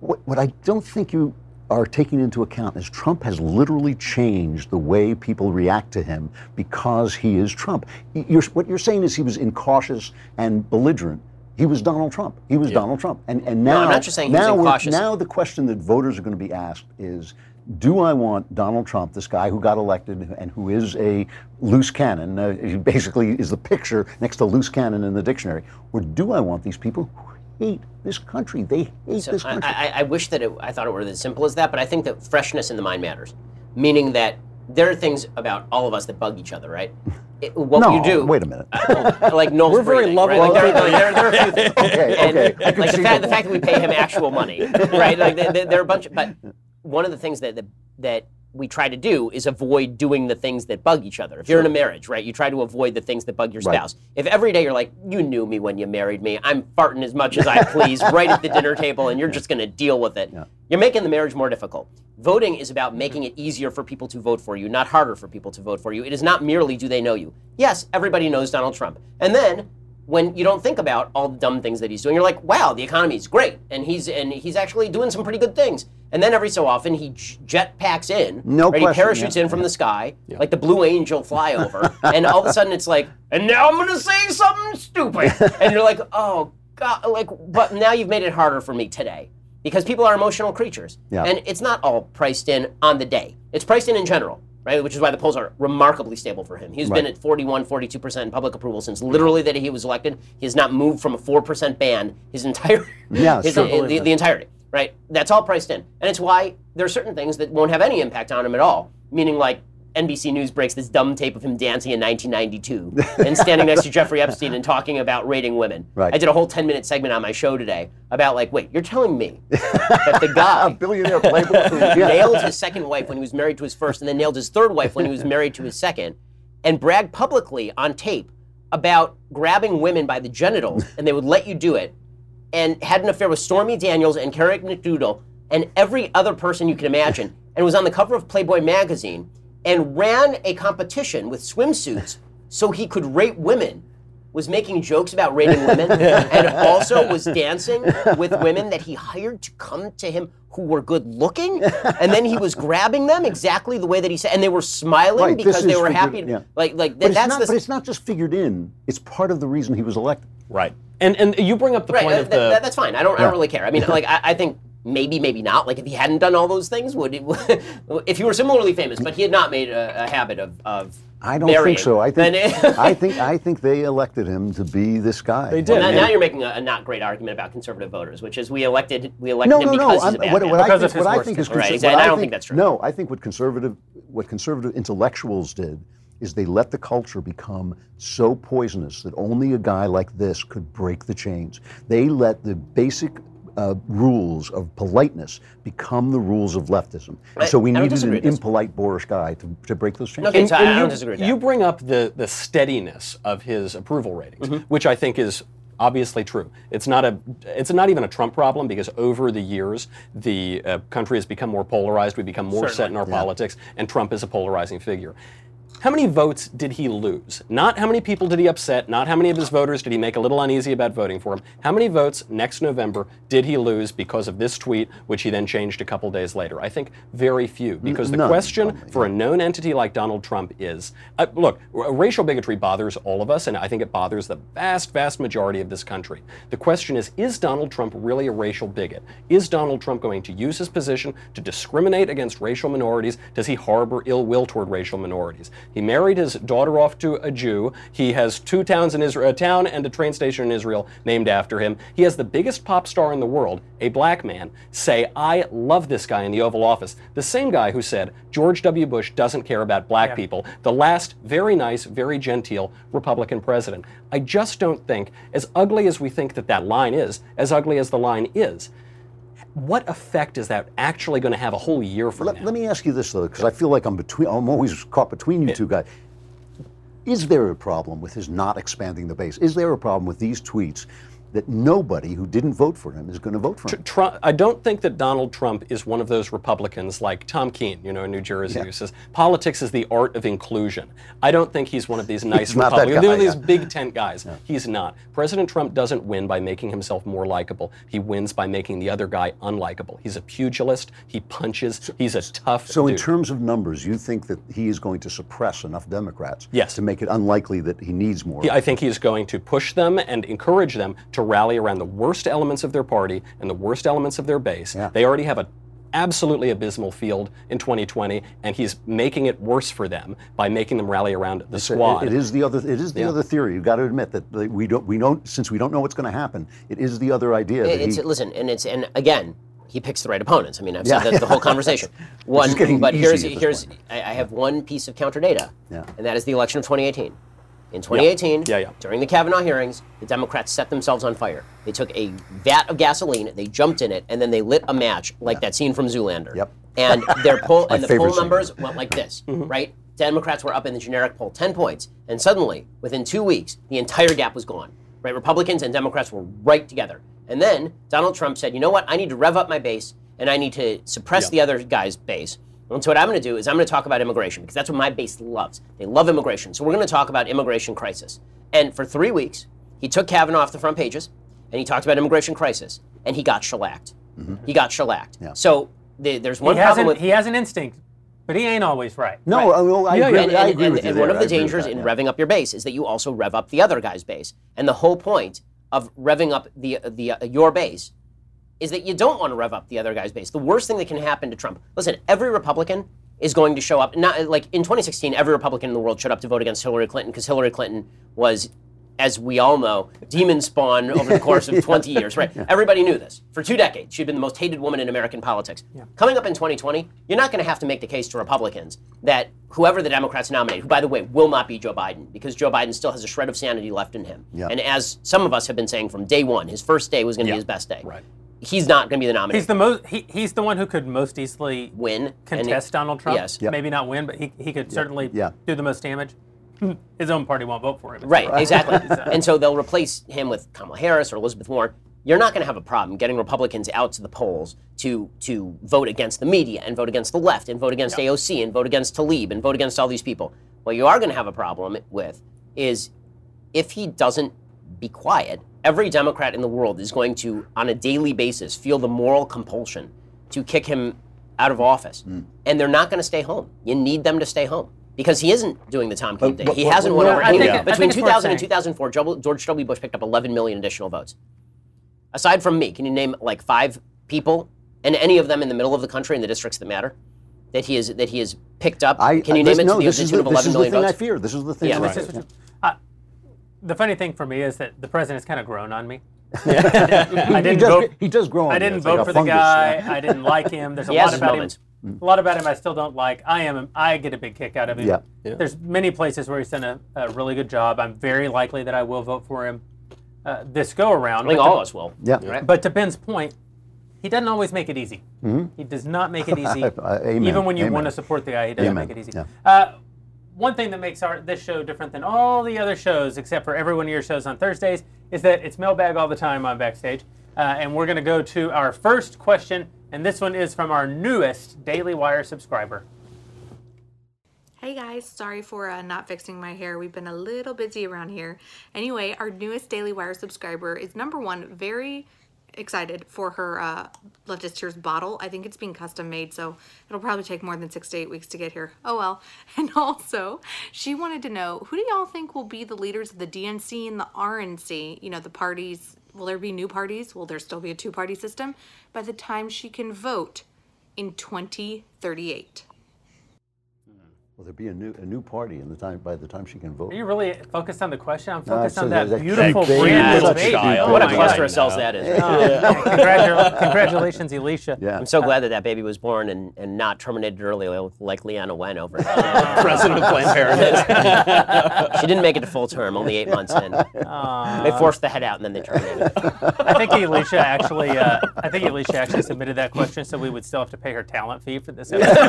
What, what I don't think you are taking into account is Trump has literally changed the way people react to him because he is Trump. You're, what you're saying is he was incautious and belligerent. He was Donald Trump. He was Donald Trump. And and now I'm not just saying now Now the question that voters are going to be asked is. Do I want Donald Trump, this guy who got elected and who is a loose cannon, uh, he basically is the picture next to loose cannon in the dictionary, or do I want these people who hate this country? They hate So this I, country. I, I wish that it, I thought it were as simple as that, but I think that freshness in the mind matters, meaning that there are things about all of us that bug each other, right? It, what no, you do, wait a minute. like Noel's We're very breathing, lovely. Right? Like, there, there, there are a few things. Okay, And, okay, like the see fact, the the fact that we pay him actual money, right? Like there, there- there are a bunch. Of, but one of the things that that, that we try to do is avoid doing the things that bug each other. If you're in a marriage, right, you try to avoid the things that bug your Right. spouse. If every day you're like, you knew me when you married me, I'm farting as much as I please right at the dinner table, and you're just going to deal with it. You're making the marriage more difficult. Voting is about making it easier for people to vote for you, not harder for people to vote for you. It is not merely do they know you. Yes, everybody knows Donald Trump. And then when you don't think about all the dumb things that he's doing, you're like, wow, the economy is great, and he's and he's actually doing some pretty good things. And then every so often he jetpacks in, No right? question, he parachutes yeah. in from the sky, like the Blue Angel flyover, and all of a sudden it's like, and now I'm gonna say something stupid, and you're like, oh god, like, but now you've made it harder for me today because people are emotional creatures, Yeah. and it's not all priced in on the day. It's priced in in general. Right, which is why the polls are remarkably stable for him. He's been at 41, 42% in public approval since literally that he was elected. He has not moved from a 4% band his entire Yeah, his, sure. the, the entirety. Right? That's all priced in. And it's why there are certain things that won't have any impact on him at all. Meaning like NBC News breaks this dumb tape of him dancing in 1992 and standing next to Jeffrey Epstein and talking about rating women. Right. I did a whole 10 minute segment on my show today about like, wait, you're telling me that the guy A billionaire playboy. Yeah. nailed his second wife when he was married to his first, and then nailed his third wife when he was married to his second, and bragged publicly on tape about grabbing women by the genitals, and they would let you do it, and had an affair with Stormy Daniels and Carrie McDougal and every other person you can imagine, and was on the cover of Playboy magazine, and ran a competition with swimsuits so he could rape women was making jokes about raping women and also was dancing with women that he hired to come to him who were good looking and then he was grabbing them exactly the way that he said and they were smiling Right, because they were figured- happy yeah. like like But it's, that's not, the but it's not just figured in. It's part of the reason he was elected. Right. And and you bring up the right point uh, of that- the that- that's fine i don't i don't really care i mean like I, I think maybe maybe not like if he hadn't done all those things would it, if he were similarly famous but he had not made a, a habit of of I don't marrying, think so. I think I think I think they elected him to be this guy. They did. Now, Yeah. now you're making a, a not great argument about conservative voters, which is we elected we elected No, him no, no. because he's I'm- a bad what, man. what I think, of his what I think is Right, conser- exactly. what I don't think that's true. No, I think what conservative what conservative intellectuals did is they let the culture become so poisonous that only a guy like this could break the chains. They let the basic uh, rules of politeness become the rules of leftism. And so we I needed an impolite Boorish guy to, to break those chains. Okay, so I, I you, don't disagree with that. you bring up the the steadiness of his approval ratings, Mm-hmm. which I think is obviously true. It's not a it's not even a Trump problem because over the years the uh, country has become more polarized. We become more set in our politics, and Trump is a polarizing figure. How many votes did he lose? Not how many people did he upset, not how many of his voters did he make a little uneasy about voting for him. How many votes next November did he lose because of this tweet, which he then changed a couple days later? I think very few, because the none, question probably, for a known entity like Donald Trump is uh, look, r- racial bigotry bothers all of us, and I think it bothers the vast, vast majority of this country. The question is is Donald Trump really a racial bigot? Is Donald Trump going to use his position to discriminate against racial minorities? Does he harbor ill will toward racial minorities? He married his daughter off to a Jew. He has two towns in Israel, a town and a train station in Israel named after him. He has the biggest pop star in the world, a black man, say, I love this guy in the Oval Office. The same guy who said George W. Bush doesn't care about black people, the last very nice, very genteel Republican president. I just don't think, as ugly as we think that that line is, as ugly as the line is, what effect is that actually going to have a whole year from Let, now? let me ask you this though, because I feel like I'm between. I'm always caught between you two guys. Is there a problem with his not expanding the base? Is there a problem with these tweets that nobody who didn't vote for him is going to vote for him. Trump, I don't think that Donald Trump is one of those Republicans like Tom Kean, you know, in New Jersey, who says politics is the art of inclusion. I don't think he's one of these nice Republicans. They're these yeah. big tent guys. He's not. President Trump doesn't win by making himself more likable. He wins by making the other guy unlikable. He's a pugilist. He punches. he's a tough. So, in terms of numbers, you think that he is going to suppress enough Democrats Yes. to make it unlikely that he needs more? I think he's going to push them and encourage them to rally around the worst elements of their party and the worst elements of their base. Yeah. They already have a absolutely abysmal field in 2020, and he's making it worse for them by making them rally around the squad. It is the other. It is the Yeah. other theory. You've got to admit that we don't. We don't. Since we don't know what's going to happen, it is the other idea that It's he. listen, and it's and again, he picks the right opponents. I mean, I've Yeah. said that the whole conversation. One, but here's here's. I, I have one piece of counter data, Yeah. and that is the election of 2018. In 2018, Yeah, yeah. during the Kavanaugh hearings, the Democrats set themselves on fire. They took a vat of gasoline, they jumped in it, and then they lit a match, like that scene from Zoolander. Yep. And their poll and the poll scene. numbers went like this, mm-hmm. right? Democrats were up in the generic poll 10 points, and suddenly, within two weeks, the entire gap was gone. Right? Republicans and Democrats were right together. And then Donald Trump said, you know what? I need to rev up my base, and I need to suppress the other guy's base. And so what I'm going to do is I'm going to talk about immigration because that's what my base loves. They love immigration. So we're going to talk about immigration crisis. And for three weeks, he took Kavanaugh off the front pages, and he talked about immigration crisis, and he got shellacked. He got shellacked. Yeah. So the, there's He one has, problem an, with he has an instinct, but he ain't always right. no, I, well, I Yeah, agree, yeah. and, I agree and- with you and there. one of the dangers that, in yeah. revving up your base is that you also rev up the other guy's base. And the whole point of revving up the the uh, your base is that you don't want to rev up the other guy's base. The worst thing that can happen to Trump. Listen, every Republican is going to show up. Not like in 2016, every Republican in the world showed up to vote against Hillary Clinton because Hillary Clinton was. As we all know, demon spawn over the course of 20 years, right? Everybody knew this. For two decades, she'd been the most hated woman in American politics. Coming up in 2020, you're not going to have to make the case to Republicans that whoever the Democrats nominate, who by the way will not be Joe Biden, because Joe Biden still has a shred of sanity left in him. Yeah. And as some of us have been saying from day one, his first day was going to Yeah. be his best day. Right. He's not going to be the nominee. He's the most. He, he's the one who could most easily win and he- contest Donald Trump. Yes. Yep. Maybe not win, but he, he could certainly Yeah. do the most damage. His own party won't vote for him. Right, exactly. and so they'll replace him with Kamala Harris or Elizabeth Warren. You're not going to have a problem getting Republicans out to the polls to to vote against the media and vote against the left and vote against AOC and vote against Tlaib and vote against all these people. What you are going to have a problem with is if he doesn't be quiet, every Democrat in the world is going to, on a daily basis, feel the moral compulsion to kick him out of office. Hmm. And they're not going to stay home. You need them to stay home. Because he isn't doing the Tom Kean thing. but- he hasn't won over I think- I Between think it's worth 2000 and 2004, George W. Bush picked up 11 million additional votes. Aside from me, can you name like five people, and any of them in the middle of the country in the districts that matter, that he is that he has picked up? I, can you I, name this, it no, to the, this the is tune the, of this is the thing I votes? fear. This is the thing. Yeah, that this I- is- Uh, the funny thing for me is that the president's kind of grown on me. I he, didn't does, vote. he does grow on I didn't It's like vote a for the fungus. guy. I didn't like him. There's a He lot about moments. him. A lot about him I still don't like. I am. I get a big kick out of him. Yeah. Yeah. There's many places where he's done a, a really good job. I'm very likely that I will vote for him uh, this go around. I think But all to- of us will. Yeah. Right? But to Ben's point, he doesn't always make it easy. He does not make it easy. Amen. Even when you Amen. want to support the guy, he doesn't Amen. make it easy. Yeah. Uh, one thing that makes our this show different than all the other shows, except for every one of your shows on Thursdays, is that it's mailbag all the time on Backstage. Uh, and we're going to go to our first question, and this one is from our newest Daily Wire subscriber. Hey guys, sorry for uh, not fixing my hair. We've been a little busy around here. Anyway, our newest Daily Wire subscriber is number one, very excited for her uh, Leftist Tears bottle. I think it's being custom made, so it'll probably take more than six to eight weeks to get here. Oh well. And also, she wanted to know who do y'all think will be the leaders of the DNC and the RNC? You know, the parties. Will there be new parties? Will there still be a two party system by the time she can vote in 2038? Will there be a new a new party in the time by the time she can vote? Are you really focused on the question? I'm No, focused it's on that that- beautiful Thank brand you. new baby. child. Oh what a cluster of cells that is. Oh, congratu- congratulations, Alicia. Yeah. I'm so glad that that baby was born and, and not terminated early like Leana Wen over. President of Planned Parenthood. she didn't make it to full term, only eight months in. They forced the head out and then they terminated. I think Alicia actually, uh, I think Elisha actually submitted that question, so we would still have to pay her talent fee for this episode.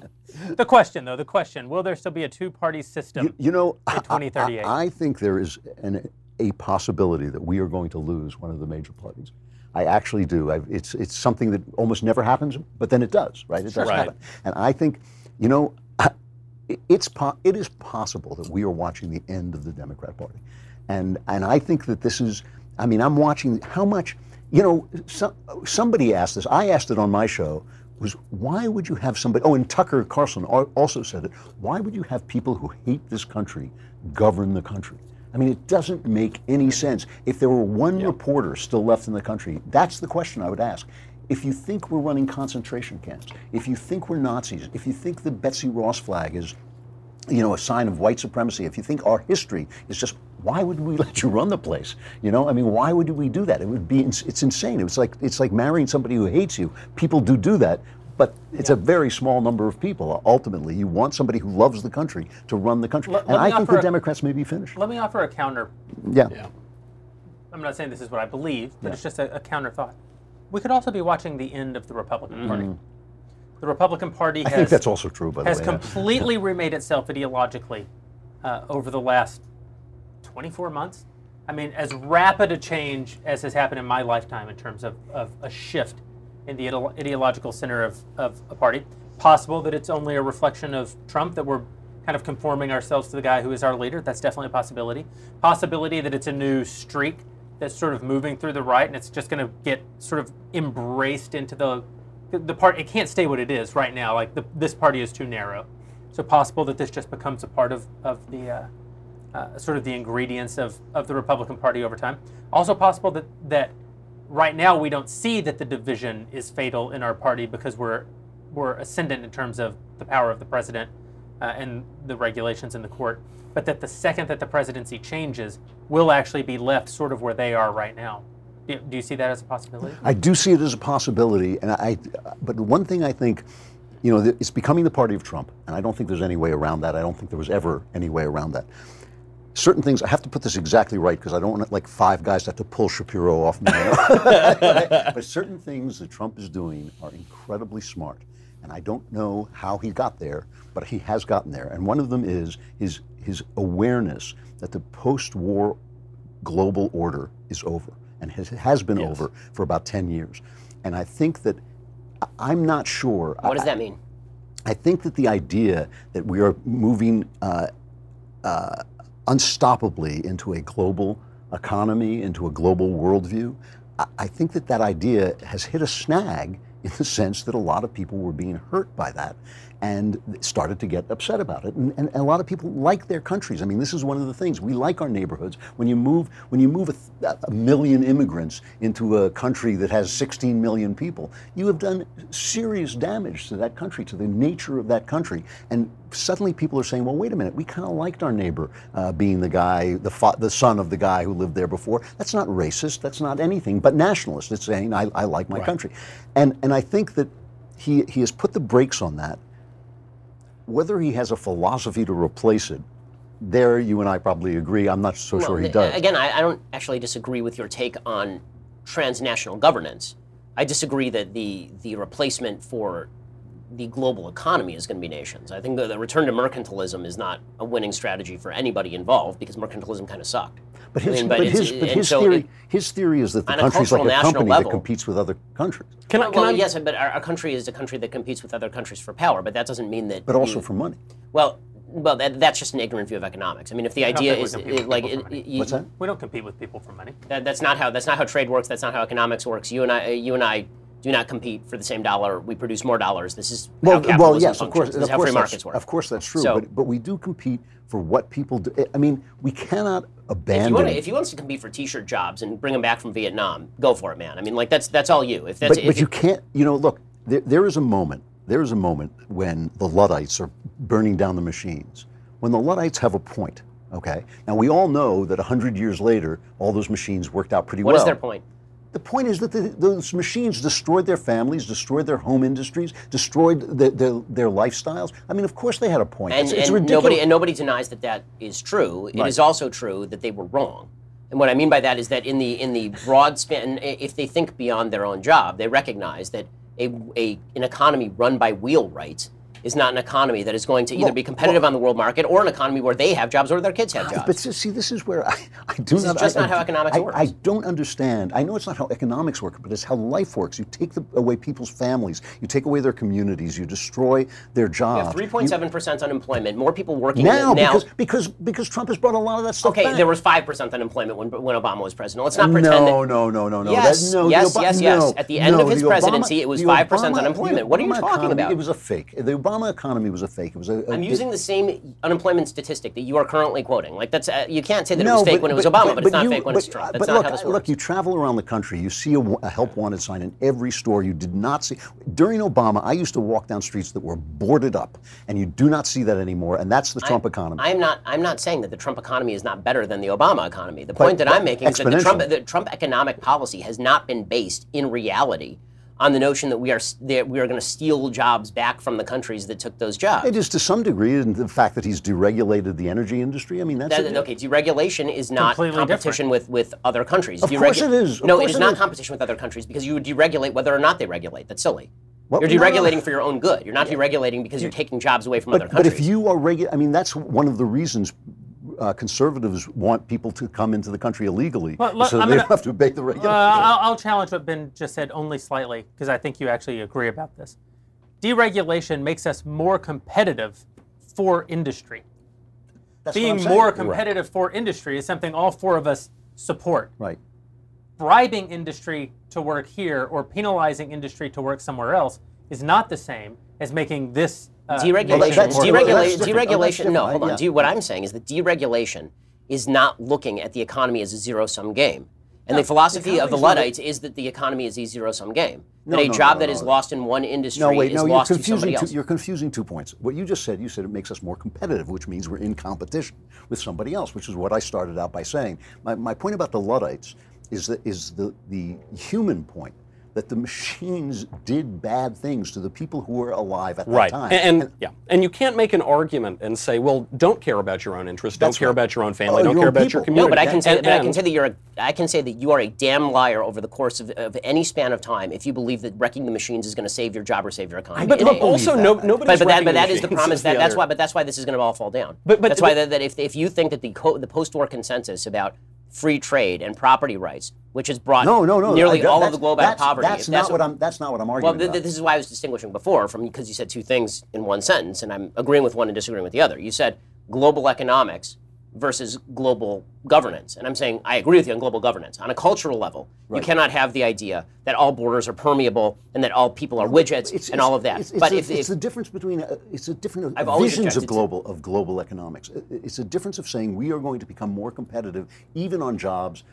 the question, though, the question: Will there still be a two-party system? You, you know, I- I- 2038. I, I think there is an a possibility that we are going to lose one of the major parties. I actually do. I, it's it's something that almost never happens, but then it does, right? It does Right. happen. And I think, you know, it's po- it is possible that we are watching the end of the Democrat Party, and and I think that this is. I mean, I'm watching how much. You know, some, somebody asked this. I asked it on my show. Was why would you have somebody? Oh, and Tucker Carlson also said it. Why would you have people who hate this country govern the country? I mean, it doesn't make any sense. If there were one reporter still left in the country, that's the question I would ask. If you think we're running concentration camps, if you think we're Nazis, if you think the Betsy Ross flag is, you know, a sign of white supremacy, if you think our history is just, why would we let you run the place? You know, I mean, why would we do that? It would be, it's insane. It's like, it's like marrying somebody who hates you. People do do that, but it's a very small number of people. Ultimately, you want somebody who loves the country to run the country. Let- and let I think offer the a- Democrats may be finished. Let me offer a counter. Yeah. Yeah. I'm not saying this is what I believe, but Yeah. it's just a, a counter thought. We could also be watching the end of the Republican Party. Mm-hmm. The Republican Party I think that's also true, by the has way. completely remade itself ideologically uh, over the last 24 months. I mean, as rapid a change as has happened in my lifetime in terms of, of a shift in the ideological center of, of a party. Possible that it's only a reflection of Trump, that we're kind of conforming ourselves to the guy who is our leader. That's definitely a possibility. Possibility that it's a new streak that's sort of moving through the right and it's just going to get sort of embraced into the the, part it can't stay what it is right now like the, this party is too narrow so possible that this just becomes a part of, of the uh, uh, sort of the ingredients of, of the republican party over time also possible that that right now we don't see that the division is fatal in our party because we're we're ascendant in terms of the power of the president uh, and the regulations in the court but that the second that the presidency changes we'll actually be left sort of where they are right now do, do you see that as a possibility I do see it as a possibility, and I. But one thing I think, you know, it's becoming the party of Trump, and I don't think there's any way around that. I don't think there was ever any way around that. Certain things I have to put this exactly right because I don't want like five guys to have to pull Shapiro off me. but certain things that Trump is doing are incredibly smart, and I don't know how he got there, but he has gotten there. And one of them is his his awareness that the post-war global order is over and has, has been over for about 10 years. And I think that I'm not sure. What does I, that mean? I think that the idea that we are moving uh, uh, unstoppably into a global economy, into a global worldview, I, think that that idea has hit a snag in the sense that a lot of people were being hurt by that and started to get upset about it. And, and, a lot of people like their countries. I mean, this is one of the things we like our neighborhoods. When you move, when you move a, a million immigrants into a country that has 16 million people, you have done serious damage to that country, to the nature of that country. And suddenly people are saying, well, wait a minute, we kind of liked our neighbor uh, being the guy, the, fa- the son of the guy who lived there before. That's not racist. That's not anything but nationalist. It's saying, I, I like my country. And, and I think that he, he has put the brakes on that. Whether he has a philosophy to replace it, there you and I probably agree. I'm not so sure he does. Again, I, I don't actually disagree with your take on transnational governance. I disagree that the the replacement for the global economy is going to be nations. I think the, the return to mercantilism is not a winning strategy for anybody involved because mercantilism kind of sucked. But I his, mean, but it's- his, but his so theory, it- his theory is that the on a country's like a company level- that competes with other countries, Can I? Can well, I yes, but our, our country is a country that competes with other countries for power, but that doesn't mean that. but also you- for money. well, well, that, that's just an ignorant view of economics. I mean, if the don't idea is it, like, people it, you- What's that? We don't compete with people for money. That, that's not how that's not how trade works. That's not how economics works. You and I, you and I, do not compete for the same dollar. We produce more dollars. This is how Well, well, yes, functions. of course, This of is how course, markets work. of course that's true. So- but but we do compete for what people do. I mean, we cannot if abandon. you want to, if you want us to compete for T-shirt jobs and bring them back from Vietnam, go for it, man. I mean, like that's that's all you. If that's but, if but you can't. You know, look, there, there is a moment. There is a moment when the Luddites are burning down the machines. When the Luddites have a point. Okay. Now we all know that hundred years later, all those machines worked out pretty what well. is their point? The point is that the, those machines destroyed their families, destroyed their home industries, destroyed the, their, their lifestyles. I mean, of course they had a point. And, it's, it's ridiculous. nobody and nobody denies that that is true. It is Right. also true that they were wrong. And what I mean by that is that in the in the broad span, if they think beyond their own job, they recognize that a, a an economy run by wheelwrights is not an economy that is going to either Look, be competitive on the world market or an economy where they have jobs or their kids have jobs. But see, this is where I, I do This is not. just I, not how economics I, works. I don't understand. I know it's not how economics work, but it's how life works. You take the, away people's families, you take away their communities, you destroy their we jobs. have 3.7% unemployment, more people working now, now. because because because Trump has brought a lot of that stuff okay, back. there was 5% unemployment when, when Obama was president. Let's not no, pretend that. no, no, no, no. Yes, that, no, yes, yes, yes. no, At the end no, of his the Obama- presidency, it was 5% unemployment. the What are you talking economy, about? It was a fake. The Obama economy was a fake. It was a. a- I'm it- using the same unemployment statistic that you are currently quoting. Like that's uh, you can't say that it was fake but- when it was but- Obama, but- but, it's not you- fake when it's but- Trump. but That's not look, how this Look, you travel around the country, you see a, a help wanted sign in every store. You did not see during Obama. I used to walk down streets that were boarded up, and you do not see that anymore. And that's the Trump economy. I'm not. I'm not saying that the Trump economy is not better than the Obama economy. The point that but I'm making is that the Trump, the Trump economic policy has not been based in reality on the notion that we are that we are going to steal jobs back from the countries that took those jobs. it is to some degree in the fact that he's deregulated the energy industry. I mean, that's That- it. okay, deregulation is not Completely competition with, with other countries. Of course it is. Of no, it is it not is. competition with other countries because you would deregulate whether or not they regulate. That's silly. Well, you're no, no, no. deregulating for your own good. You're not deregulating because you're taking jobs away from other But, but countries. if you are regular, I mean, that's one of the reasons uh, conservatives want people to come into the country illegally, Well, look, so they gonna- have to obey the Uh, regulations. I'll, I'll challenge what Ben just said only slightly because I think you actually agree about this. Deregulation makes us more competitive for industry. That's what Being more Right. competitive for industry is something all four of us support. Right. Bribing industry to work here or penalizing industry to work somewhere else is not the same as making this uh, Uh, deregulation, nation that's- more that's deregula- different. Oh, deregulation. no, hold on. Yeah. De- what I'm saying is that deregulation is not looking at the economy as a zero-sum game. And the philosophy of the economy's not- Luddites is that the economy is a zero-sum game. No, that a no, job no, that no, is no. lost in one industry No, wait, is no, you're lost to somebody confusing. else. Two, you're confusing two points. What you just said, you said it makes us more competitive, which means we're in competition with somebody else, which is what I started out by saying. My, my point about the Luddites is that is the the human point that the machines did bad things to the people who were alive at Right. that time. And, and- yeah, and you can't make an argument and say, well, don't care about your own interests, don't care right. about your own family, Oh, don't your care own about people. your community. No, but I can say, And- but I can say that you're a, I can say that you are a damn liar over the course of, of any span of time if you believe that wrecking the machines is going to save your job or save your economy. But It look, also, that. no, But- nobody's but, but that, but that is the promise. That, the that's other- why. But that's why this is going to all fall down. But- but- that's why but- that, that if, if you think that the co- the post-war consensus about free trade and property rights, which has brought no, no, no. nearly all of the globe out of that's- poverty. That's if not what I'm. That's not what I'm Well, arguing th- about. th- this is why I was distinguishing before from because you said two things in one sentence, and I'm agreeing with one and disagreeing with the other. You said global economics versus global governance, and I'm saying I agree with you on global governance. On a cultural level, you cannot have the idea that all borders are permeable and that all people are widgets It's- and it's- all of that. It's, it's but a- if, it's if the difference between uh, it's a different I've always visions of global of global economics. It's a difference of saying we are going to become more competitive, even on jobs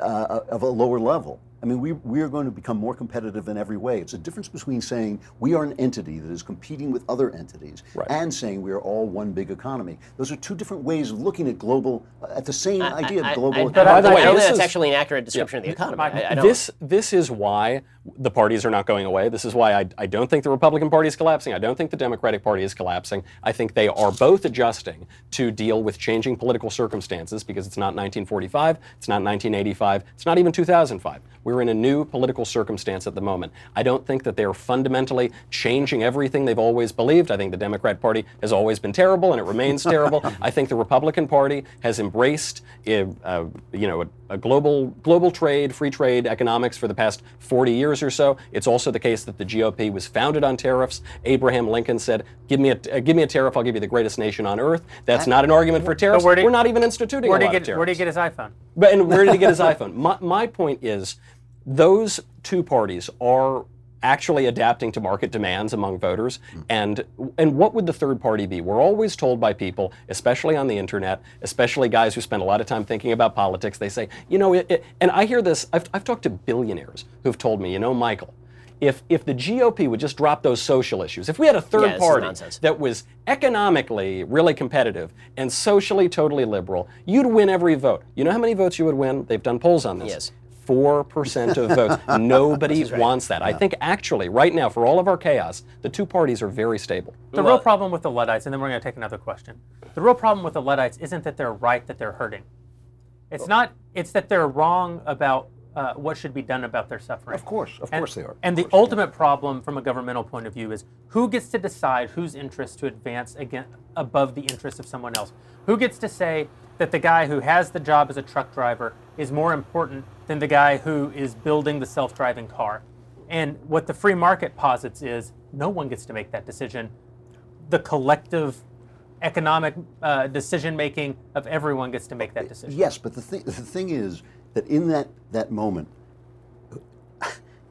uh, of a lower level. I mean, we, we are going to become more competitive in every way. It's a difference between saying we are an entity that is competing with other entities Right. and saying we are all one big economy. Those are two different ways of looking at global, uh, at the same idea I, of global I, I, economy. By the don't way, think this that's is- actually an accurate description of the economy. I, I don't. This this is why the parties are not going away. This is why I, I don't think the Republican Party is collapsing. I don't think the Democratic Party is collapsing. I think they are both adjusting to deal with changing political circumstances because it's not 1945, it's not 1985, it's not even 2005. We're in a new political circumstance at the moment. I don't think that they are fundamentally changing everything they've always believed. I think the Democrat Party has always been terrible and it remains terrible. I think the Republican Party has embraced, uh, uh, you know, a, a global global trade, free trade economics for the past 40 years or so. It's also the case that the GOP was founded on tariffs. Abraham Lincoln said, "Give me a uh, give me a tariff, I'll give you the greatest nation on earth." That's not an argument for tariffs. We're not even instituting Where a he of get, tariffs. where did he get his iPhone? But and where did he get his iPhone? My, my point is, those two parties are actually adapting to market demands among voters. And and what would the third party be? We're always told by people, especially on the internet, especially guys who spend a lot of time thinking about politics. They say, you know, it, it, and I hear this. I've, I've talked to billionaires who've told me, you know, Michael. If, if the GOP would just drop those social issues, if we had a third is party that was economically really competitive and socially totally liberal, you'd win every vote. You know how many votes you would win? They've done polls on this. Yes. 4% of votes. Nobody wants that. I think actually, right now, for all of our chaos, the two parties are very stable. The real problem with the Luddites, and then we're going to take another question. The real problem with the Luddites isn't that they're right, that they're hurting. It's not. It's that they're wrong about uh, what should be done about their suffering. Of course, of And- course they are. Of And the course, yeah. ultimate problem from a governmental point of view is who gets to decide whose interests to advance again above the interests of someone else? Who gets to say that the guy who has the job as a truck driver is more important than the guy who is building the self-driving car? And what the free market posits is no one gets to make that decision. The collective economic uh, decision making of everyone gets to make that decision. Yes, but the thing, the thing is that in that, that moment,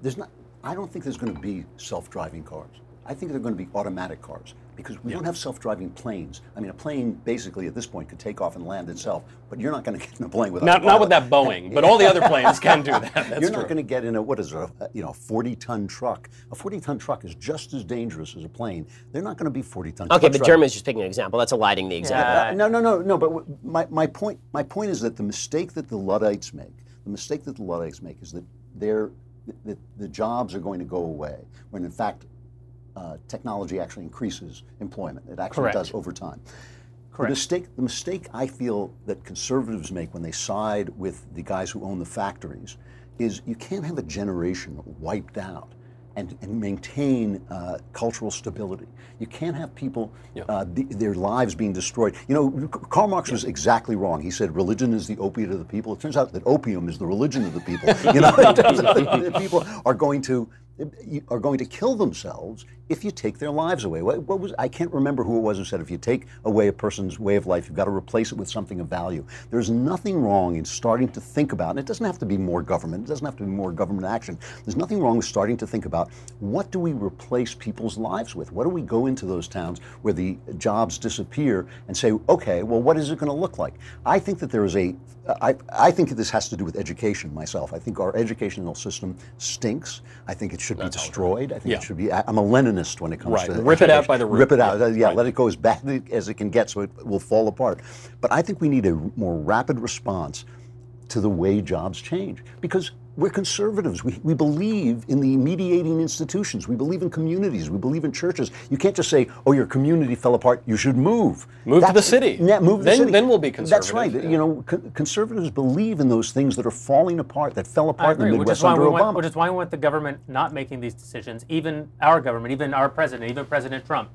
there's not. I don't think there's going to be self-driving cars. I think they're going to be automatic cars because we don't have self-driving planes. I mean, a plane basically at this point could take off and land itself, but you're not going to get in a plane without. Not, a not with that Boeing, but all the other planes can do that. That's You're true. not going to get in a what is it, a you know 40 ton truck. A 40 ton truck is just as dangerous as a plane. They're not going to be 40 ton. Okay, trucks but driving. Germany's just picking an example. That's eliding the example. Yeah. Uh, no, no, no, no. But w- my, my point my point is that the mistake that the Luddites make, the mistake that the Luddites make is that they're that the jobs are going to go away when in fact uh, technology actually increases employment. It actually Correct. does over time. Correct. The mistake, the mistake I feel that conservatives make when they side with the guys who own the factories is you can't have a generation wiped out and, and maintain uh, cultural stability. You can't have people, uh, be, their lives being destroyed. You know, Karl Marx was exactly wrong. He said religion is the opiate of the people. It turns out that opium is the religion of the people. You know, it turns out that people are going to are going to kill themselves if you take their lives away. What, what was I can't remember who it was who said if you take away a person's way of life, you've got to replace it with something of value. There's nothing wrong in starting to think about, and it doesn't have to be more government, it doesn't have to be more government action. There's nothing wrong with starting to think about what do we replace people's lives with? What do we go into those towns where the jobs disappear and say, okay, well, what is it going to look like? I think that there is a I, I think this has to do with education myself. I think our educational system stinks. I think it should be destroyed. I think Yeah. it should be. I, I'm a Leninist when it comes Right. to Rip it out by the root. Rip it out. Yeah. Yeah, Right. let it go as bad as it can get, so it will fall apart. But I think we need a more rapid response to the way jobs change because we're conservatives. We, we believe in the mediating institutions. We believe in communities. We believe in churches. You can't just say, "Oh, your community fell apart. You should move." Move to the city. Yeah, move to the Then- city. then we'll be conservative. That's right. yeah. You know, con- conservatives believe in those things that are falling apart, that fell I apart in agree, the which Midwest is why under we Obama. want, which is why we want the government not making these decisions. Even our government, even our president, even President Trump,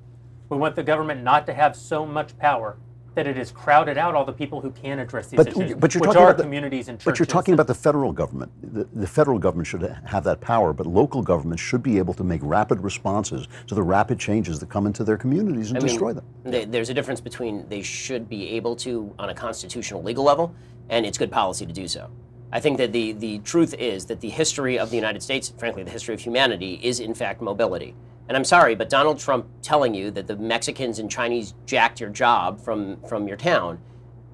we want the government not to have so much power that it has crowded out all the people who can address these But, issues, but you're which talking are about the, communities and churches. But you're talking about the federal government. The, the federal government should have that power, but local governments should be able to make rapid responses to the rapid changes that come into their communities and I mean, destroy them. th- There's a difference between they should be able to on a constitutional legal level, and it's good policy to do so. I think that the, the truth is that the history of the United States, frankly, the history of humanity, is in fact mobility. And I'm sorry, but Donald Trump telling you that the Mexicans and Chinese jacked your job from, from your town,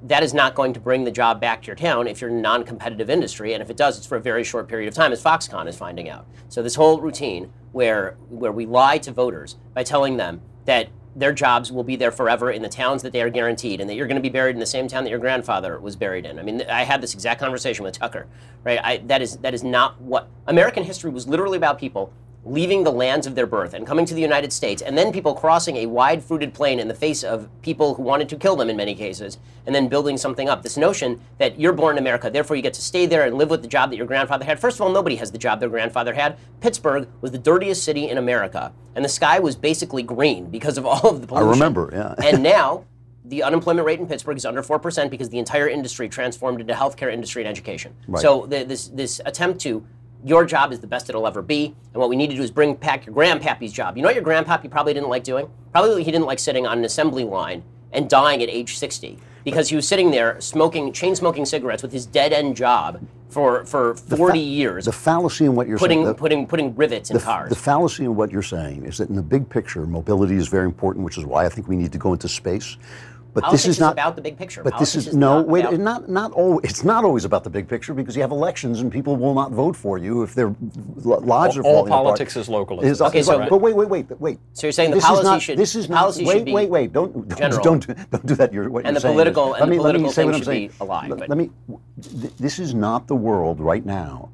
that is not going to bring the job back to your town if you're a non competitive industry. And if it does, it's for a very short period of time, as Foxconn is finding out. So, this whole routine where, where we lie to voters by telling them that their jobs will be there forever in the towns that they are guaranteed and that you're going to be buried in the same town that your grandfather was buried in. I mean, I had this exact conversation with Tucker, right? I, that, is, that is not what American history was literally about people leaving the lands of their birth and coming to the United States, and then people crossing a wide fruited plain in the face of people who wanted to kill them in many cases, and then building something up. This notion that you're born in America, therefore you get to stay there and live with the job that your grandfather had. First of all, nobody has the job their grandfather had. Pittsburgh was the dirtiest city in America, and the sky was basically green because of all of the I pollution. remember, yeah. and now the unemployment rate in Pittsburgh is under four percent because the entire industry transformed into healthcare industry and education. Right. So the, this this attempt to your job is the best it'll ever be, and what we need to do is bring back your grandpappy's job. You know what your grandpappy probably didn't like doing? Probably he didn't like sitting on an assembly line and dying at age 60 because he was sitting there smoking chain smoking cigarettes with his dead end job for for 40 years, The fallacy in what you're putting saying. the- putting putting rivets in the, cars. the fallacy in what you're saying is that in the big picture, mobility is very important, which is why I think we need to go into space. But Politics this is not about the big picture. But this is, is no not wait. about- Not not all. It's not always about the big picture because you have elections and people will not vote for you if their li- lives are All falling apart. politics is localism. Is- Okay, is- so- but wait, wait, wait, wait. So you're saying the This policy is not, should- This is not. policy should wait, be wait, wait. Don't don't don't, don't do that. You're, what And you're the saying is- political- and let the me, let me political thing should be saying. a lie, Let, let me. th- This is not the world right now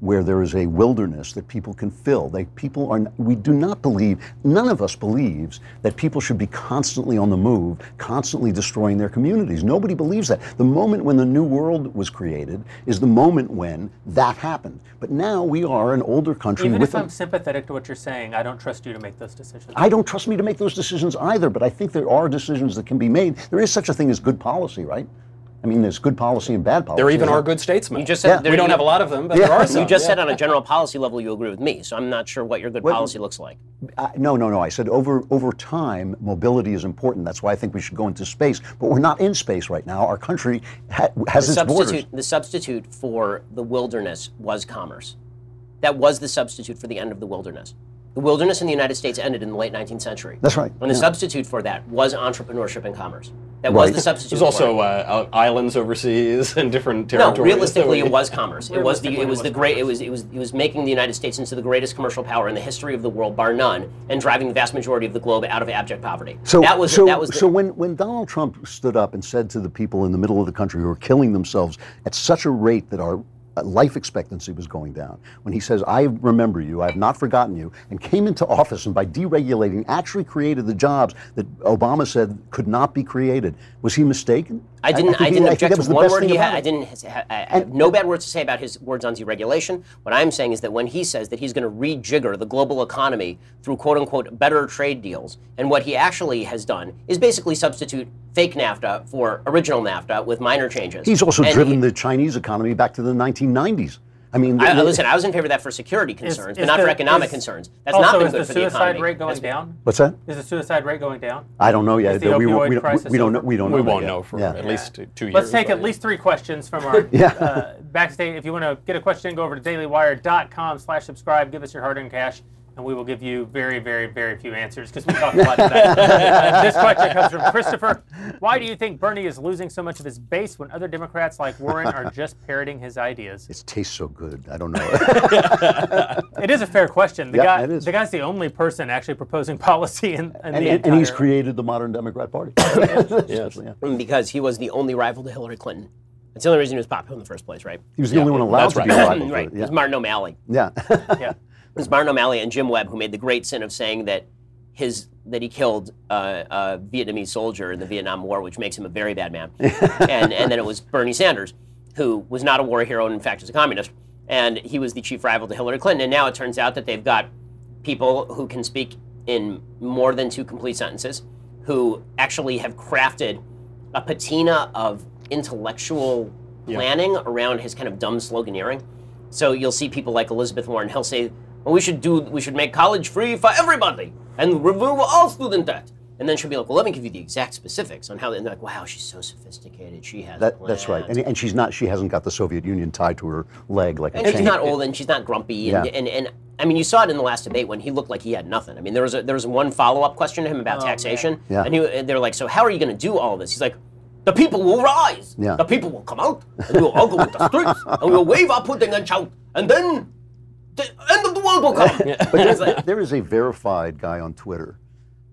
where there is a wilderness that people can fill. They people are we do not believe none of us believes that people should be constantly on the move, constantly destroying their communities. Nobody believes that. The moment when the new world was created is the moment when that happened. But now we are an older country Even with if I'm sympathetic to what you're saying, I don't trust you to make those decisions. I don't trust me to make those decisions either, but I think there are decisions that can be made. There is such a thing as good policy, right? I mean, there's good policy and bad policy. There even are good statesmen. You just said Yeah. there- we don't have a lot of them, but Yeah. there are You some. You just yeah. said on a general policy level you agree with me, so I'm not sure what your good Well, policy looks like. Uh, no, no, no. I said over over time, mobility is important. That's why I think we should go into space. But we're not in space right now. Our country ha- has The its borders. substitute, the substitute for the wilderness was commerce. That was the substitute for the end of the wilderness. The wilderness in the United States ended in the late 19th century. That's right. And the Yeah. substitute for that was entrepreneurship and commerce. That Right. was the substitute. There's also for it. uh, islands overseas and different territories. No, territories. realistically, that it was commerce. It was the Realistically, it was the great it was it was it was making the United States into the greatest commercial power in the history of the world, bar none, and driving the vast majority of the globe out of abject poverty. So that was so, that was the, so when, when Donald Trump stood up and said to the people in the middle of the country who are killing themselves at such a rate that our life expectancy was going down, when he says, "I remember you, I have not forgotten you," and came into office and by deregulating actually created the jobs that Obama said could not be created, was he mistaken? I didn't. I, he- didn't think object that to one word he had. I didn't. I, I have no bad words to say about his words on deregulation. What I'm saying is that when he says that he's going to rejigger the global economy through "quote unquote" better trade deals, and what he actually has done is basically substitute fake NAFTA for original NAFTA with minor changes. He's also And driven he- the Chinese economy back to the 1990s. I mean, I, listen, I was in favor of that for security concerns, is but not for economic is- concerns. That's also, not been is good the for the suicide rate going That's- down? what's that? Is the suicide rate going down? I don't know yet. Is the we, opioid we, don't- crisis we don't know. We don't know. we that won't yet. know for Yeah. at least two, two years. Let's take at least three questions from our Yeah. uh, backstage. If you want to get a question, go over to dailywire.com slash subscribe. Give us your hard-earned cash, and we will give you very, very, very few answers because we talked a lot about Uh, this question comes from Christopher. Why do you think Bernie is losing so much of his base when other Democrats like Warren are just parroting his ideas? It tastes so good. I don't know. It is a fair question. The Yeah, guy, it is. the guy's the only person actually proposing policy in, in and, the and, and he's created the modern Democrat Party. Yes. Yeah. because he was the only rival to Hillary Clinton. That's the only reason he was popular in the first place, right? He was the only one allowed that's to right. be a rival. right. For, It was. Martin O'Malley. yeah. Yeah. It was Martin O'Malley and Jim Webb who made the great sin of saying that his that he killed uh, a Vietnamese soldier in the Vietnam War, which makes him a very bad man. and and then it was Bernie Sanders, who was not a war hero and in fact is a communist, and he was the chief rival to Hillary Clinton. And now it turns out that they've got people who can speak in more than two complete sentences, who actually have crafted a patina of intellectual planning around his kind of dumb sloganeering. So you'll see people like Elizabeth Warren. He'll say, "Well, we should do, we should make college free for everybody and remove all student debt." And then she'll be like, "Well, let me give you the exact specifics on how." And they're like, "Wow, she's so sophisticated. She has. That, that's right, and, and she's not. She hasn't got the Soviet Union tied to her leg like a And she's chain. not old, and she's not grumpy, and, Yeah. and, and I mean, you saw it in the last debate when he looked like he had nothing. I mean, there was a, there was one follow up question to him about oh, taxation, Yeah. and, he, and they're like, "So how are you going to do all this?" He's like, "The people will rise. Yeah. The people will come out, and we will all go into the streets, and we'll wave our pudding and shout, and then the end of the world will come." But there, there is a verified guy on Twitter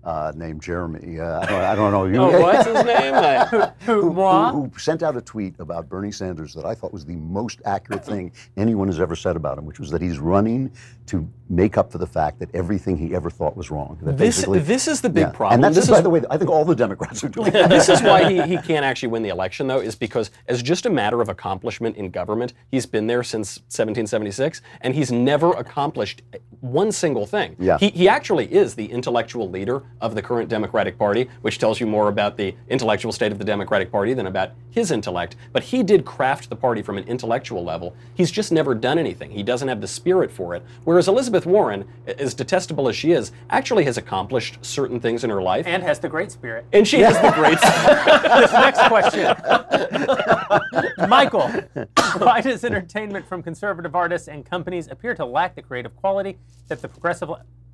uh, named Jeremy. Uh, I, don't, I don't know. You, Oh, what's his name? I- Who, moi? who, who sent out a tweet about Bernie Sanders that I thought was the most accurate thing anyone has ever said about him, which was that he's running to make up for the fact that everything he ever thought was wrong. That This- this is the big Yeah. problem. And that's, This by is- the way, I think all the Democrats are doing that. this is why he, he can't actually win the election, though, is because as just a matter of accomplishment in government, he's been there since 1776, and he's never accomplished one single thing. Yeah. He, he actually is the intellectual leader of the current Democratic Party, which tells you more about the intellectual state of the Democratic Party than about his intellect. But he did craft the party from an intellectual level. He's just never done anything. He doesn't have the spirit for it. Whereas Elizabeth Warren, as detestable as she is, actually has accomplished certain things in her life. and has the great spirit. And she has the great. Spirit. This next question. Michael, why does entertainment from conservative artists and companies appear to lack the creative quality that the progressive.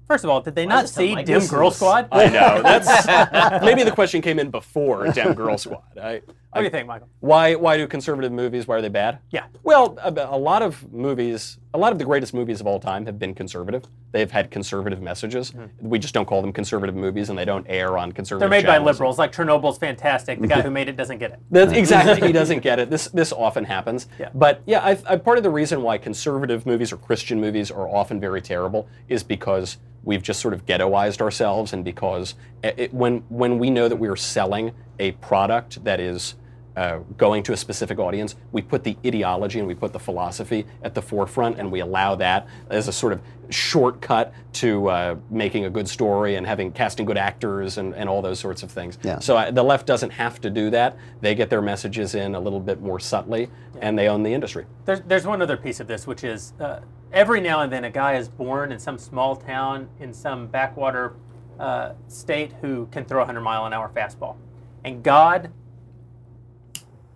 First of all, did they not does it sound see like Dim this Girl is- Squad? I know. That's maybe the question came in before Dem Girl Squad. I, What do you think, Michael? Why why do conservative movies why are they bad? Yeah. Well, a, a lot of movies, a lot of the greatest movies of all time have been conservative. They've had conservative messages. We just don't call them conservative movies, and they don't air on conservative. Mm-hmm. They're made by liberals. Like Chernobyl's fantastic. The guy who made it doesn't get it. That's exactly. he doesn't get it. This this often happens. Yeah. But yeah, I, I, part of the reason why conservative movies or Christian movies are often very terrible is because we've just sort of ghettoized ourselves, and because it, it- when when we know that we are selling a product that is uh, going to a specific audience, we put the ideology and we put the philosophy at the forefront, and we allow that as a sort of shortcut to uh, making a good story and having casting good actors and, and all those sorts of things. Yeah. So uh, the left doesn't have to do that. They get their messages in a little bit more subtly, and they own the industry. There's, there's one other piece of this, which is uh, every now and then a guy is born in some small town in some backwater uh, state who can throw a 100 mile an hour fastball. And God,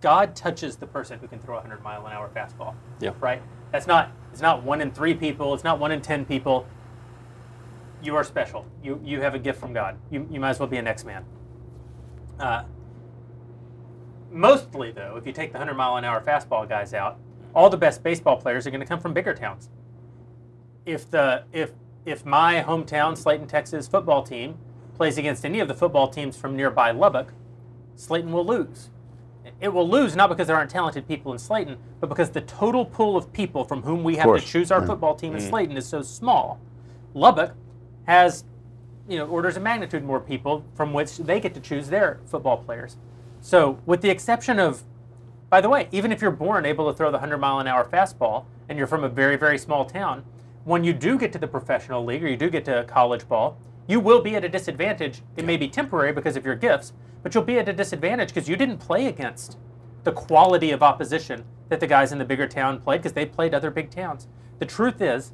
God touches the person who can throw a 100 mile an hour fastball. Yeah. Right? That's not, it's not one in three people, it's not one in 10 people. You are special. You, you have a gift from God. You, you might as well be an X Man. Uh, mostly, though, if you take the 100 mile an hour fastball guys out, all the best baseball players are going to come from bigger towns. If the if if my hometown Slaton, Texas football team plays against any of the football teams from nearby Lubbock, Slaton will lose. It will lose not because there aren't talented people in Slaton, but because the total pool of people from whom we have to choose our mm. football team in mm. Slaton is so small. Lubbock has you know orders of magnitude more people from which they get to choose their football players. So, with the exception of, by the way, even if you're born able to throw the 100 mile an hour fastball and you're from a very very small town, when you do get to the professional league or you do get to college ball, you will be at a disadvantage. It may be temporary because of your gifts, but you'll be at a disadvantage because you didn't play against the quality of opposition that the guys in the bigger town played because they played other big towns. The truth is,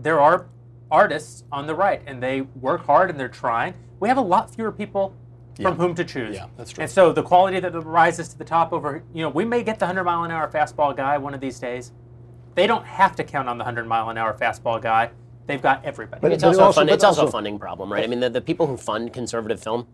there are artists on the right and they work hard and they're trying. We have a lot fewer people from whom to choose. Yeah, that's true. And so the quality that rises to the top over, you know, we may get the 100 mile an hour fastball guy one of these days. They don't have to count on the 100 mile an hour fastball guy. They've got everybody. But It's But also, also- a fund, but it's also a funding problem, right? I mean, the, the people who fund conservative film,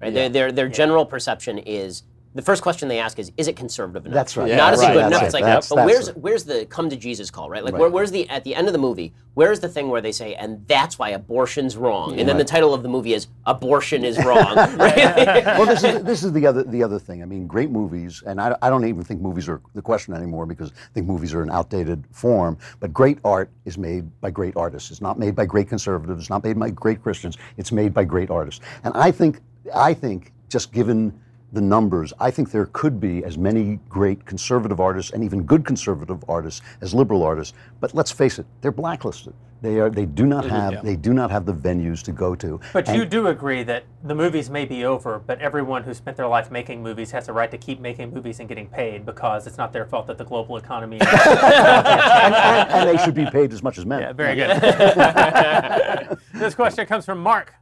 right? Their, their, their general perception is the first question they ask is, is it conservative enough? That's right. Not is Yeah, it good right, enough? that's It's like, That's- but that's where's it. where's the come to Jesus call, right? Like, Right. where, where's the at the end of the movie? Where's the thing where they say, and that's why abortion's wrong, and then the title of the movie is abortion is wrong, right? well, this is this is the other the other thing. I mean, great movies, and I, I don't even think movies are the question anymore because I think movies are an outdated form. But great art is made by great artists. It's not made by great conservatives. It's not made by great Christians. It's made by great artists. And I think I think just given the numbers, I think there could be as many great conservative artists and even good conservative artists as liberal artists. But let's face it, they're blacklisted. They are. They do not have. yeah. They do not have the venues to go to. But And- you do agree that the movies may be over, but everyone who spent their life making movies has a right to keep making movies and getting paid because it's not their fault that the global economy. and, and- and they should be paid as much as men. yeah, very good. this question comes from Mark.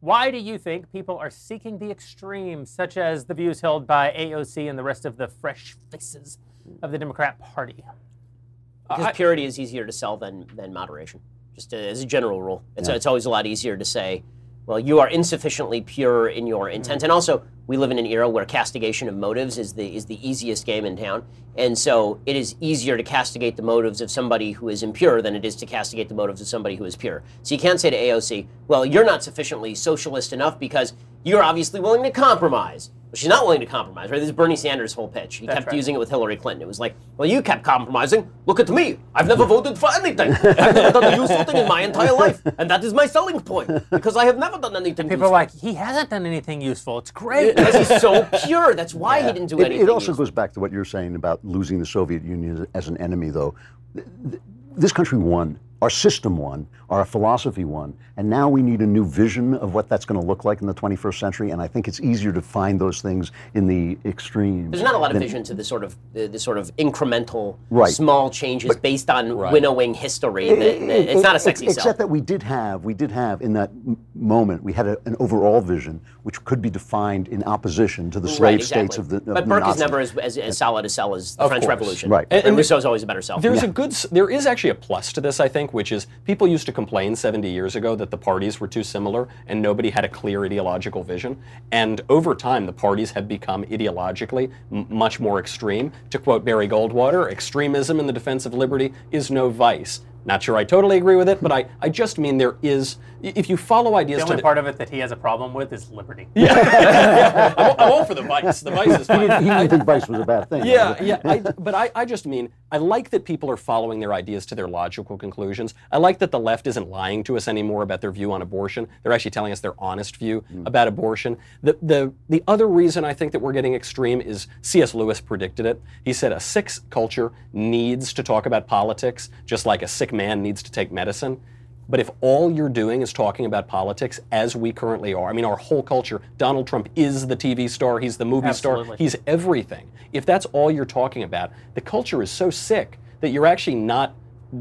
Why do you think people are seeking the extremes, such as the views held by AOC and the rest of the fresh faces of the Democrat Party? Because purity is easier to sell than than moderation. Just uh, as a general rule, it's it's always a lot easier to say, well, you are insufficiently pure in your intent, and also we live in an era where castigation of motives is the is the easiest game in town, and so it is easier to castigate the motives of somebody who is impure than it is to castigate the motives of somebody who is pure. So you can't say to AOC, well, you're not sufficiently socialist enough because you're obviously willing to compromise. Well, she's not willing to compromise, right? This is Bernie Sanders' whole pitch. He kept right. using it with Hillary Clinton. It was like, well, you kept compromising. Look at me. I've never voted for anything. I've never done a useful thing in my entire life. And that is my selling point because I have never done anything People are like, he hasn't done anything useful. It's great. because he's so pure. That's why he didn't do It, anything. it also goes back to what you're saying about losing the Soviet Union as an enemy, though. Th- th- This country won, our system won, our philosophy won, and now we need a new vision of what that's going to look like in the 21st century. And I think it's easier to find those things in the extreme. There's not a lot of than- vision to the sort of the, the sort of incremental, Right. small changes based on winnowing history. that- that- it's not a sexy Except sell. that we did have, we did have in that m- moment, we had a, an overall vision which could be defined in opposition to the slave right, exactly. states of the. Of but the Burke is never as, as, as solid a sell as the Of French course. Revolution. Right. And, And- and Rousseau's always a better sell. There's a good. There is actually a plus to this, I think, think, which is people used to complain 70 years ago that the parties were too similar and nobody had a clear ideological vision. And over time, the parties have become ideologically m- much more extreme. To quote Barry Goldwater, extremism in the defense of liberty is no vice. Not sure I totally agree with it, but I, I just mean there is, if you follow ideas The to only the, part of it that he has a problem with is liberty. I'm, I'm all for the vice. The vice is He fine. didn't, he didn't think vice was a bad thing. Yeah, yeah. I, but I, I just mean, I like that people are following their ideas to their logical conclusions. I like that the left isn't lying to us anymore about their view on abortion. They're actually telling us their honest view hmm. about abortion. The, the, the other reason I think that we're getting extreme is C.S. Lewis predicted it. He said a sick culture needs to talk about politics, just like a sick man needs to take medicine. But if all you're doing is talking about politics as we currently are, I mean, our whole culture, Donald Trump is the TV star, he's the movie Absolutely. star, he's everything. If that's all you're talking about, the culture is so sick that you're actually not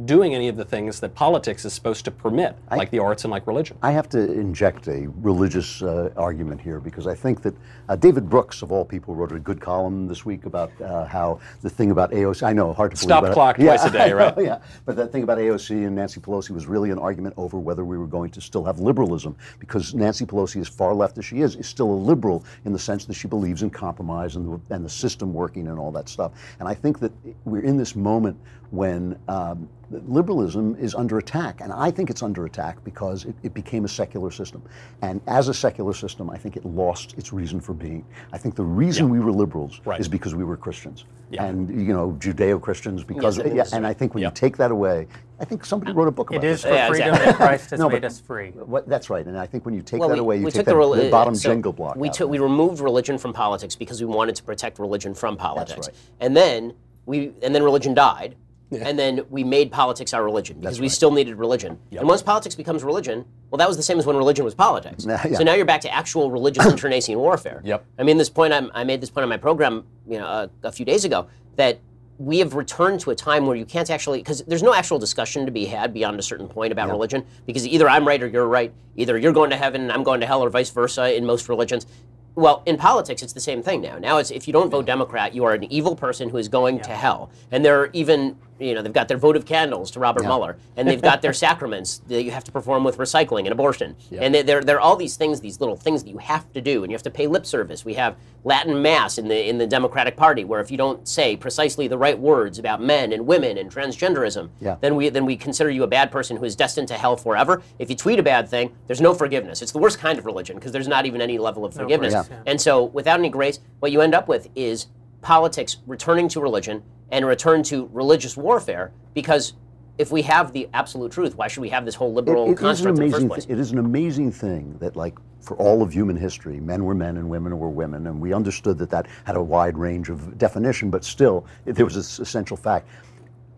doing any of the things that politics is supposed to permit, like the arts and like religion. I have to inject a religious uh, argument here because I think that uh, David Brooks, of all people, wrote a good column this week about uh, how the thing about AOC. I know, hard to Stop believe. clock twice a day, I know, right? yeah, but that thing about AOC and Nancy Pelosi was really an argument over whether we were going to still have liberalism because Nancy Pelosi, as far left as she is, is still a liberal in the sense that she believes in compromise and the, and the system working and all that stuff. And I think that we're in this moment when um, liberalism is under attack. And I think it's under attack because it, it became a secular system. And as a secular system, I think it lost its reason for being. I think the reason we were liberals Right. is because we were Christians. Yeah. And, you know, Judeo Christians, because, I think yeah, and I think when Yep. you take that away, I think somebody wrote a book about It is for Yeah, freedom exactly. that Christ has No, made but- us free. What, that's right. And I think when you take Well, that we, away, you take took that, the, the bottom so Jenga block. We took of we removed religion from politics because we wanted to protect religion from politics. right. And then we and then religion died. And then we made politics our religion because we still needed religion. And once politics becomes religion, well, that was the same as when religion was politics. Yeah, yeah. So now you're back to actual religious internecine warfare. Yep. I mean, this point I'm, I made this point on my program, you know, a, a few days ago that we have returned to a time where you can't actually because there's no actual discussion to be had beyond a certain point about religion because either I'm right or you're right, either you're going to heaven and I'm going to hell, or vice versa in most religions. Well, in politics, it's the same thing now. Now it's if you don't vote Democrat, you are an evil person who is going to hell. And there are even, you know, they've got their votive candles to Robert Mueller, and they've got their sacraments that you have to perform with recycling and abortion. And they- they're, they're all these things, these little things that you have to do, and you have to pay lip service. We have Latin Mass in the in the Democratic Party, where if you don't say precisely the right words about men and women and transgenderism, Yeah. then we then we consider you a bad person who is destined to hell forever. If you tweet a bad thing, there's no forgiveness. It's the worst kind of religion because there's not even any level of forgiveness. grace, yeah. And so, without any grace, what you end up with is politics returning to religion and return to religious warfare because. If we have the absolute truth, why should we have this whole liberal It- it is an construct in the first amazing. place? thi- it is an amazing thing that, like, for all of human history, men were men and women were women, and we understood that that had a wide range of definition, but still, there was this essential fact.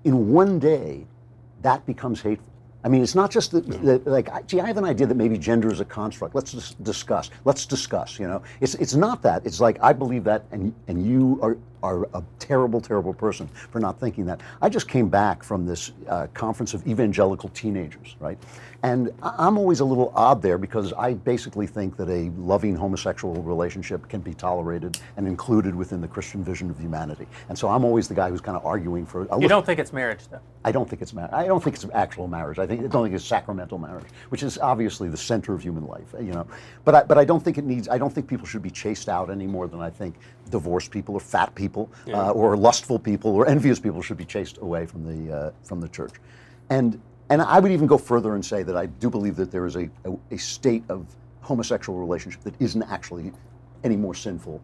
In one day, that becomes hateful. I mean, it's not just that, that like, gee, I have an idea that maybe gender is a construct. Let's dis- discuss. Let's discuss. You know, it's it's not that. It's like I believe that, and and you are are a terrible, terrible person for not thinking that. I just came back from this uh, conference of evangelical teenagers, right? And I'm always a little odd there because I basically think that a loving homosexual relationship can be tolerated and included within the Christian vision of humanity. And so I'm always the guy who's kind of arguing for. a You don't think it's marriage, though. I don't think it's marriage. I don't think it's actual marriage. I think I don't think it's sacramental marriage, which is obviously the center of human life. You know, but I, but I don't think it needs. I don't think people should be chased out any more than I think divorced people or fat people uh, or lustful people or envious people should be chased away from the uh, from the church. And and I would even go further and say that I do believe that there is a, a, a state of homosexual relationship that isn't actually any more sinful.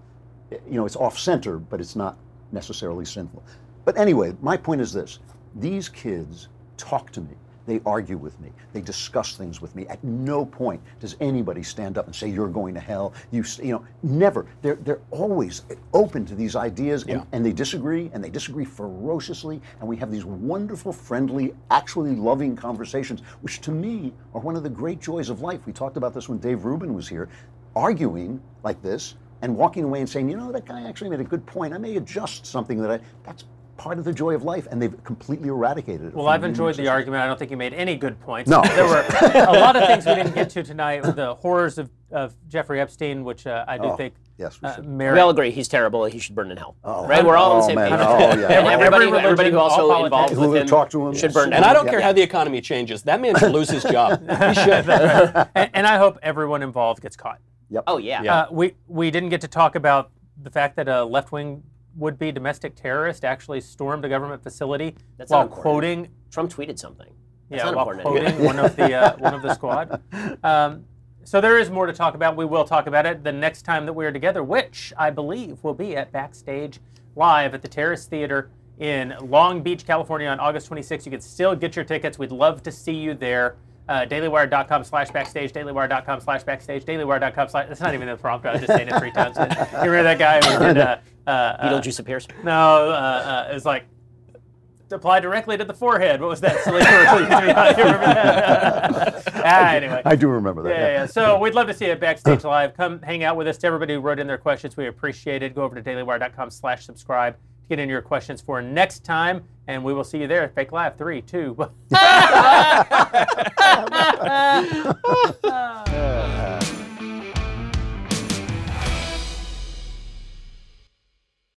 You know, it's off center, but it's not necessarily sinful. But anyway, my point is this these kids talk to me. They argue with me. They discuss things with me. At no point does anybody stand up and say, You're going to hell. You, you know, never. They're, they're always open to these ideas and, and they disagree and they disagree ferociously. And we have these wonderful, friendly, actually loving conversations, which to me are one of the great joys of life. We talked about this when Dave Rubin was here, arguing like this and walking away and saying, you know, that guy actually made a good point. I may adjust something that I, that's part of the joy of life. And they've completely eradicated it. Well, I've enjoyed the argument. I don't think you made any good points. No. There were a lot of things we didn't get to tonight. The horrors of, of Jeffrey Epstein, which uh, I do Oh. think Yes, we Uh, should. Mary, We all agree he's terrible. He should burn in hell. Oh. right? We're all on the Oh, same man. page. Oh, yeah. And Every everybody, religion, everybody who all also involved Who with would him talk to him. should burn And I don't care how the economy changes. That man should lose his job. He should. and, and I hope everyone involved gets caught. Yep. Oh yeah. Yeah. Uh, we we didn't get to talk about the fact that a left-wing would-be domestic terrorist actually stormed a government facility That's while quoting Trump tweeted something. That's yeah, while quoting one of the uh, one of the squad. Um, so there is more to talk about. We will talk about it the next time that we are together, which I believe will be at Backstage Live at the Terrace Theater in Long Beach, California, on August 26th. You can still get your tickets. We'd love to see you there. Uh, dailywire.com slash backstage, dailywire.com slash backstage, dailywire.com slash. That's not even the prompt. I was just saying it three times. You remember that guy who did uh, uh, uh, Beetlejuice appears. no, uh, uh, it was like apply directly to the forehead. What was that? silly commercial you threw out? You remember that? ah, anyway. I do remember that. Yeah, yeah, yeah. So we'd love to see you Backstage Live. Come hang out with us. To everybody who wrote in their questions, we appreciate it. Go over to dailywire.com slash subscribe to get in your questions for next time, and we will see you there. Fake Live 3, 2. uh.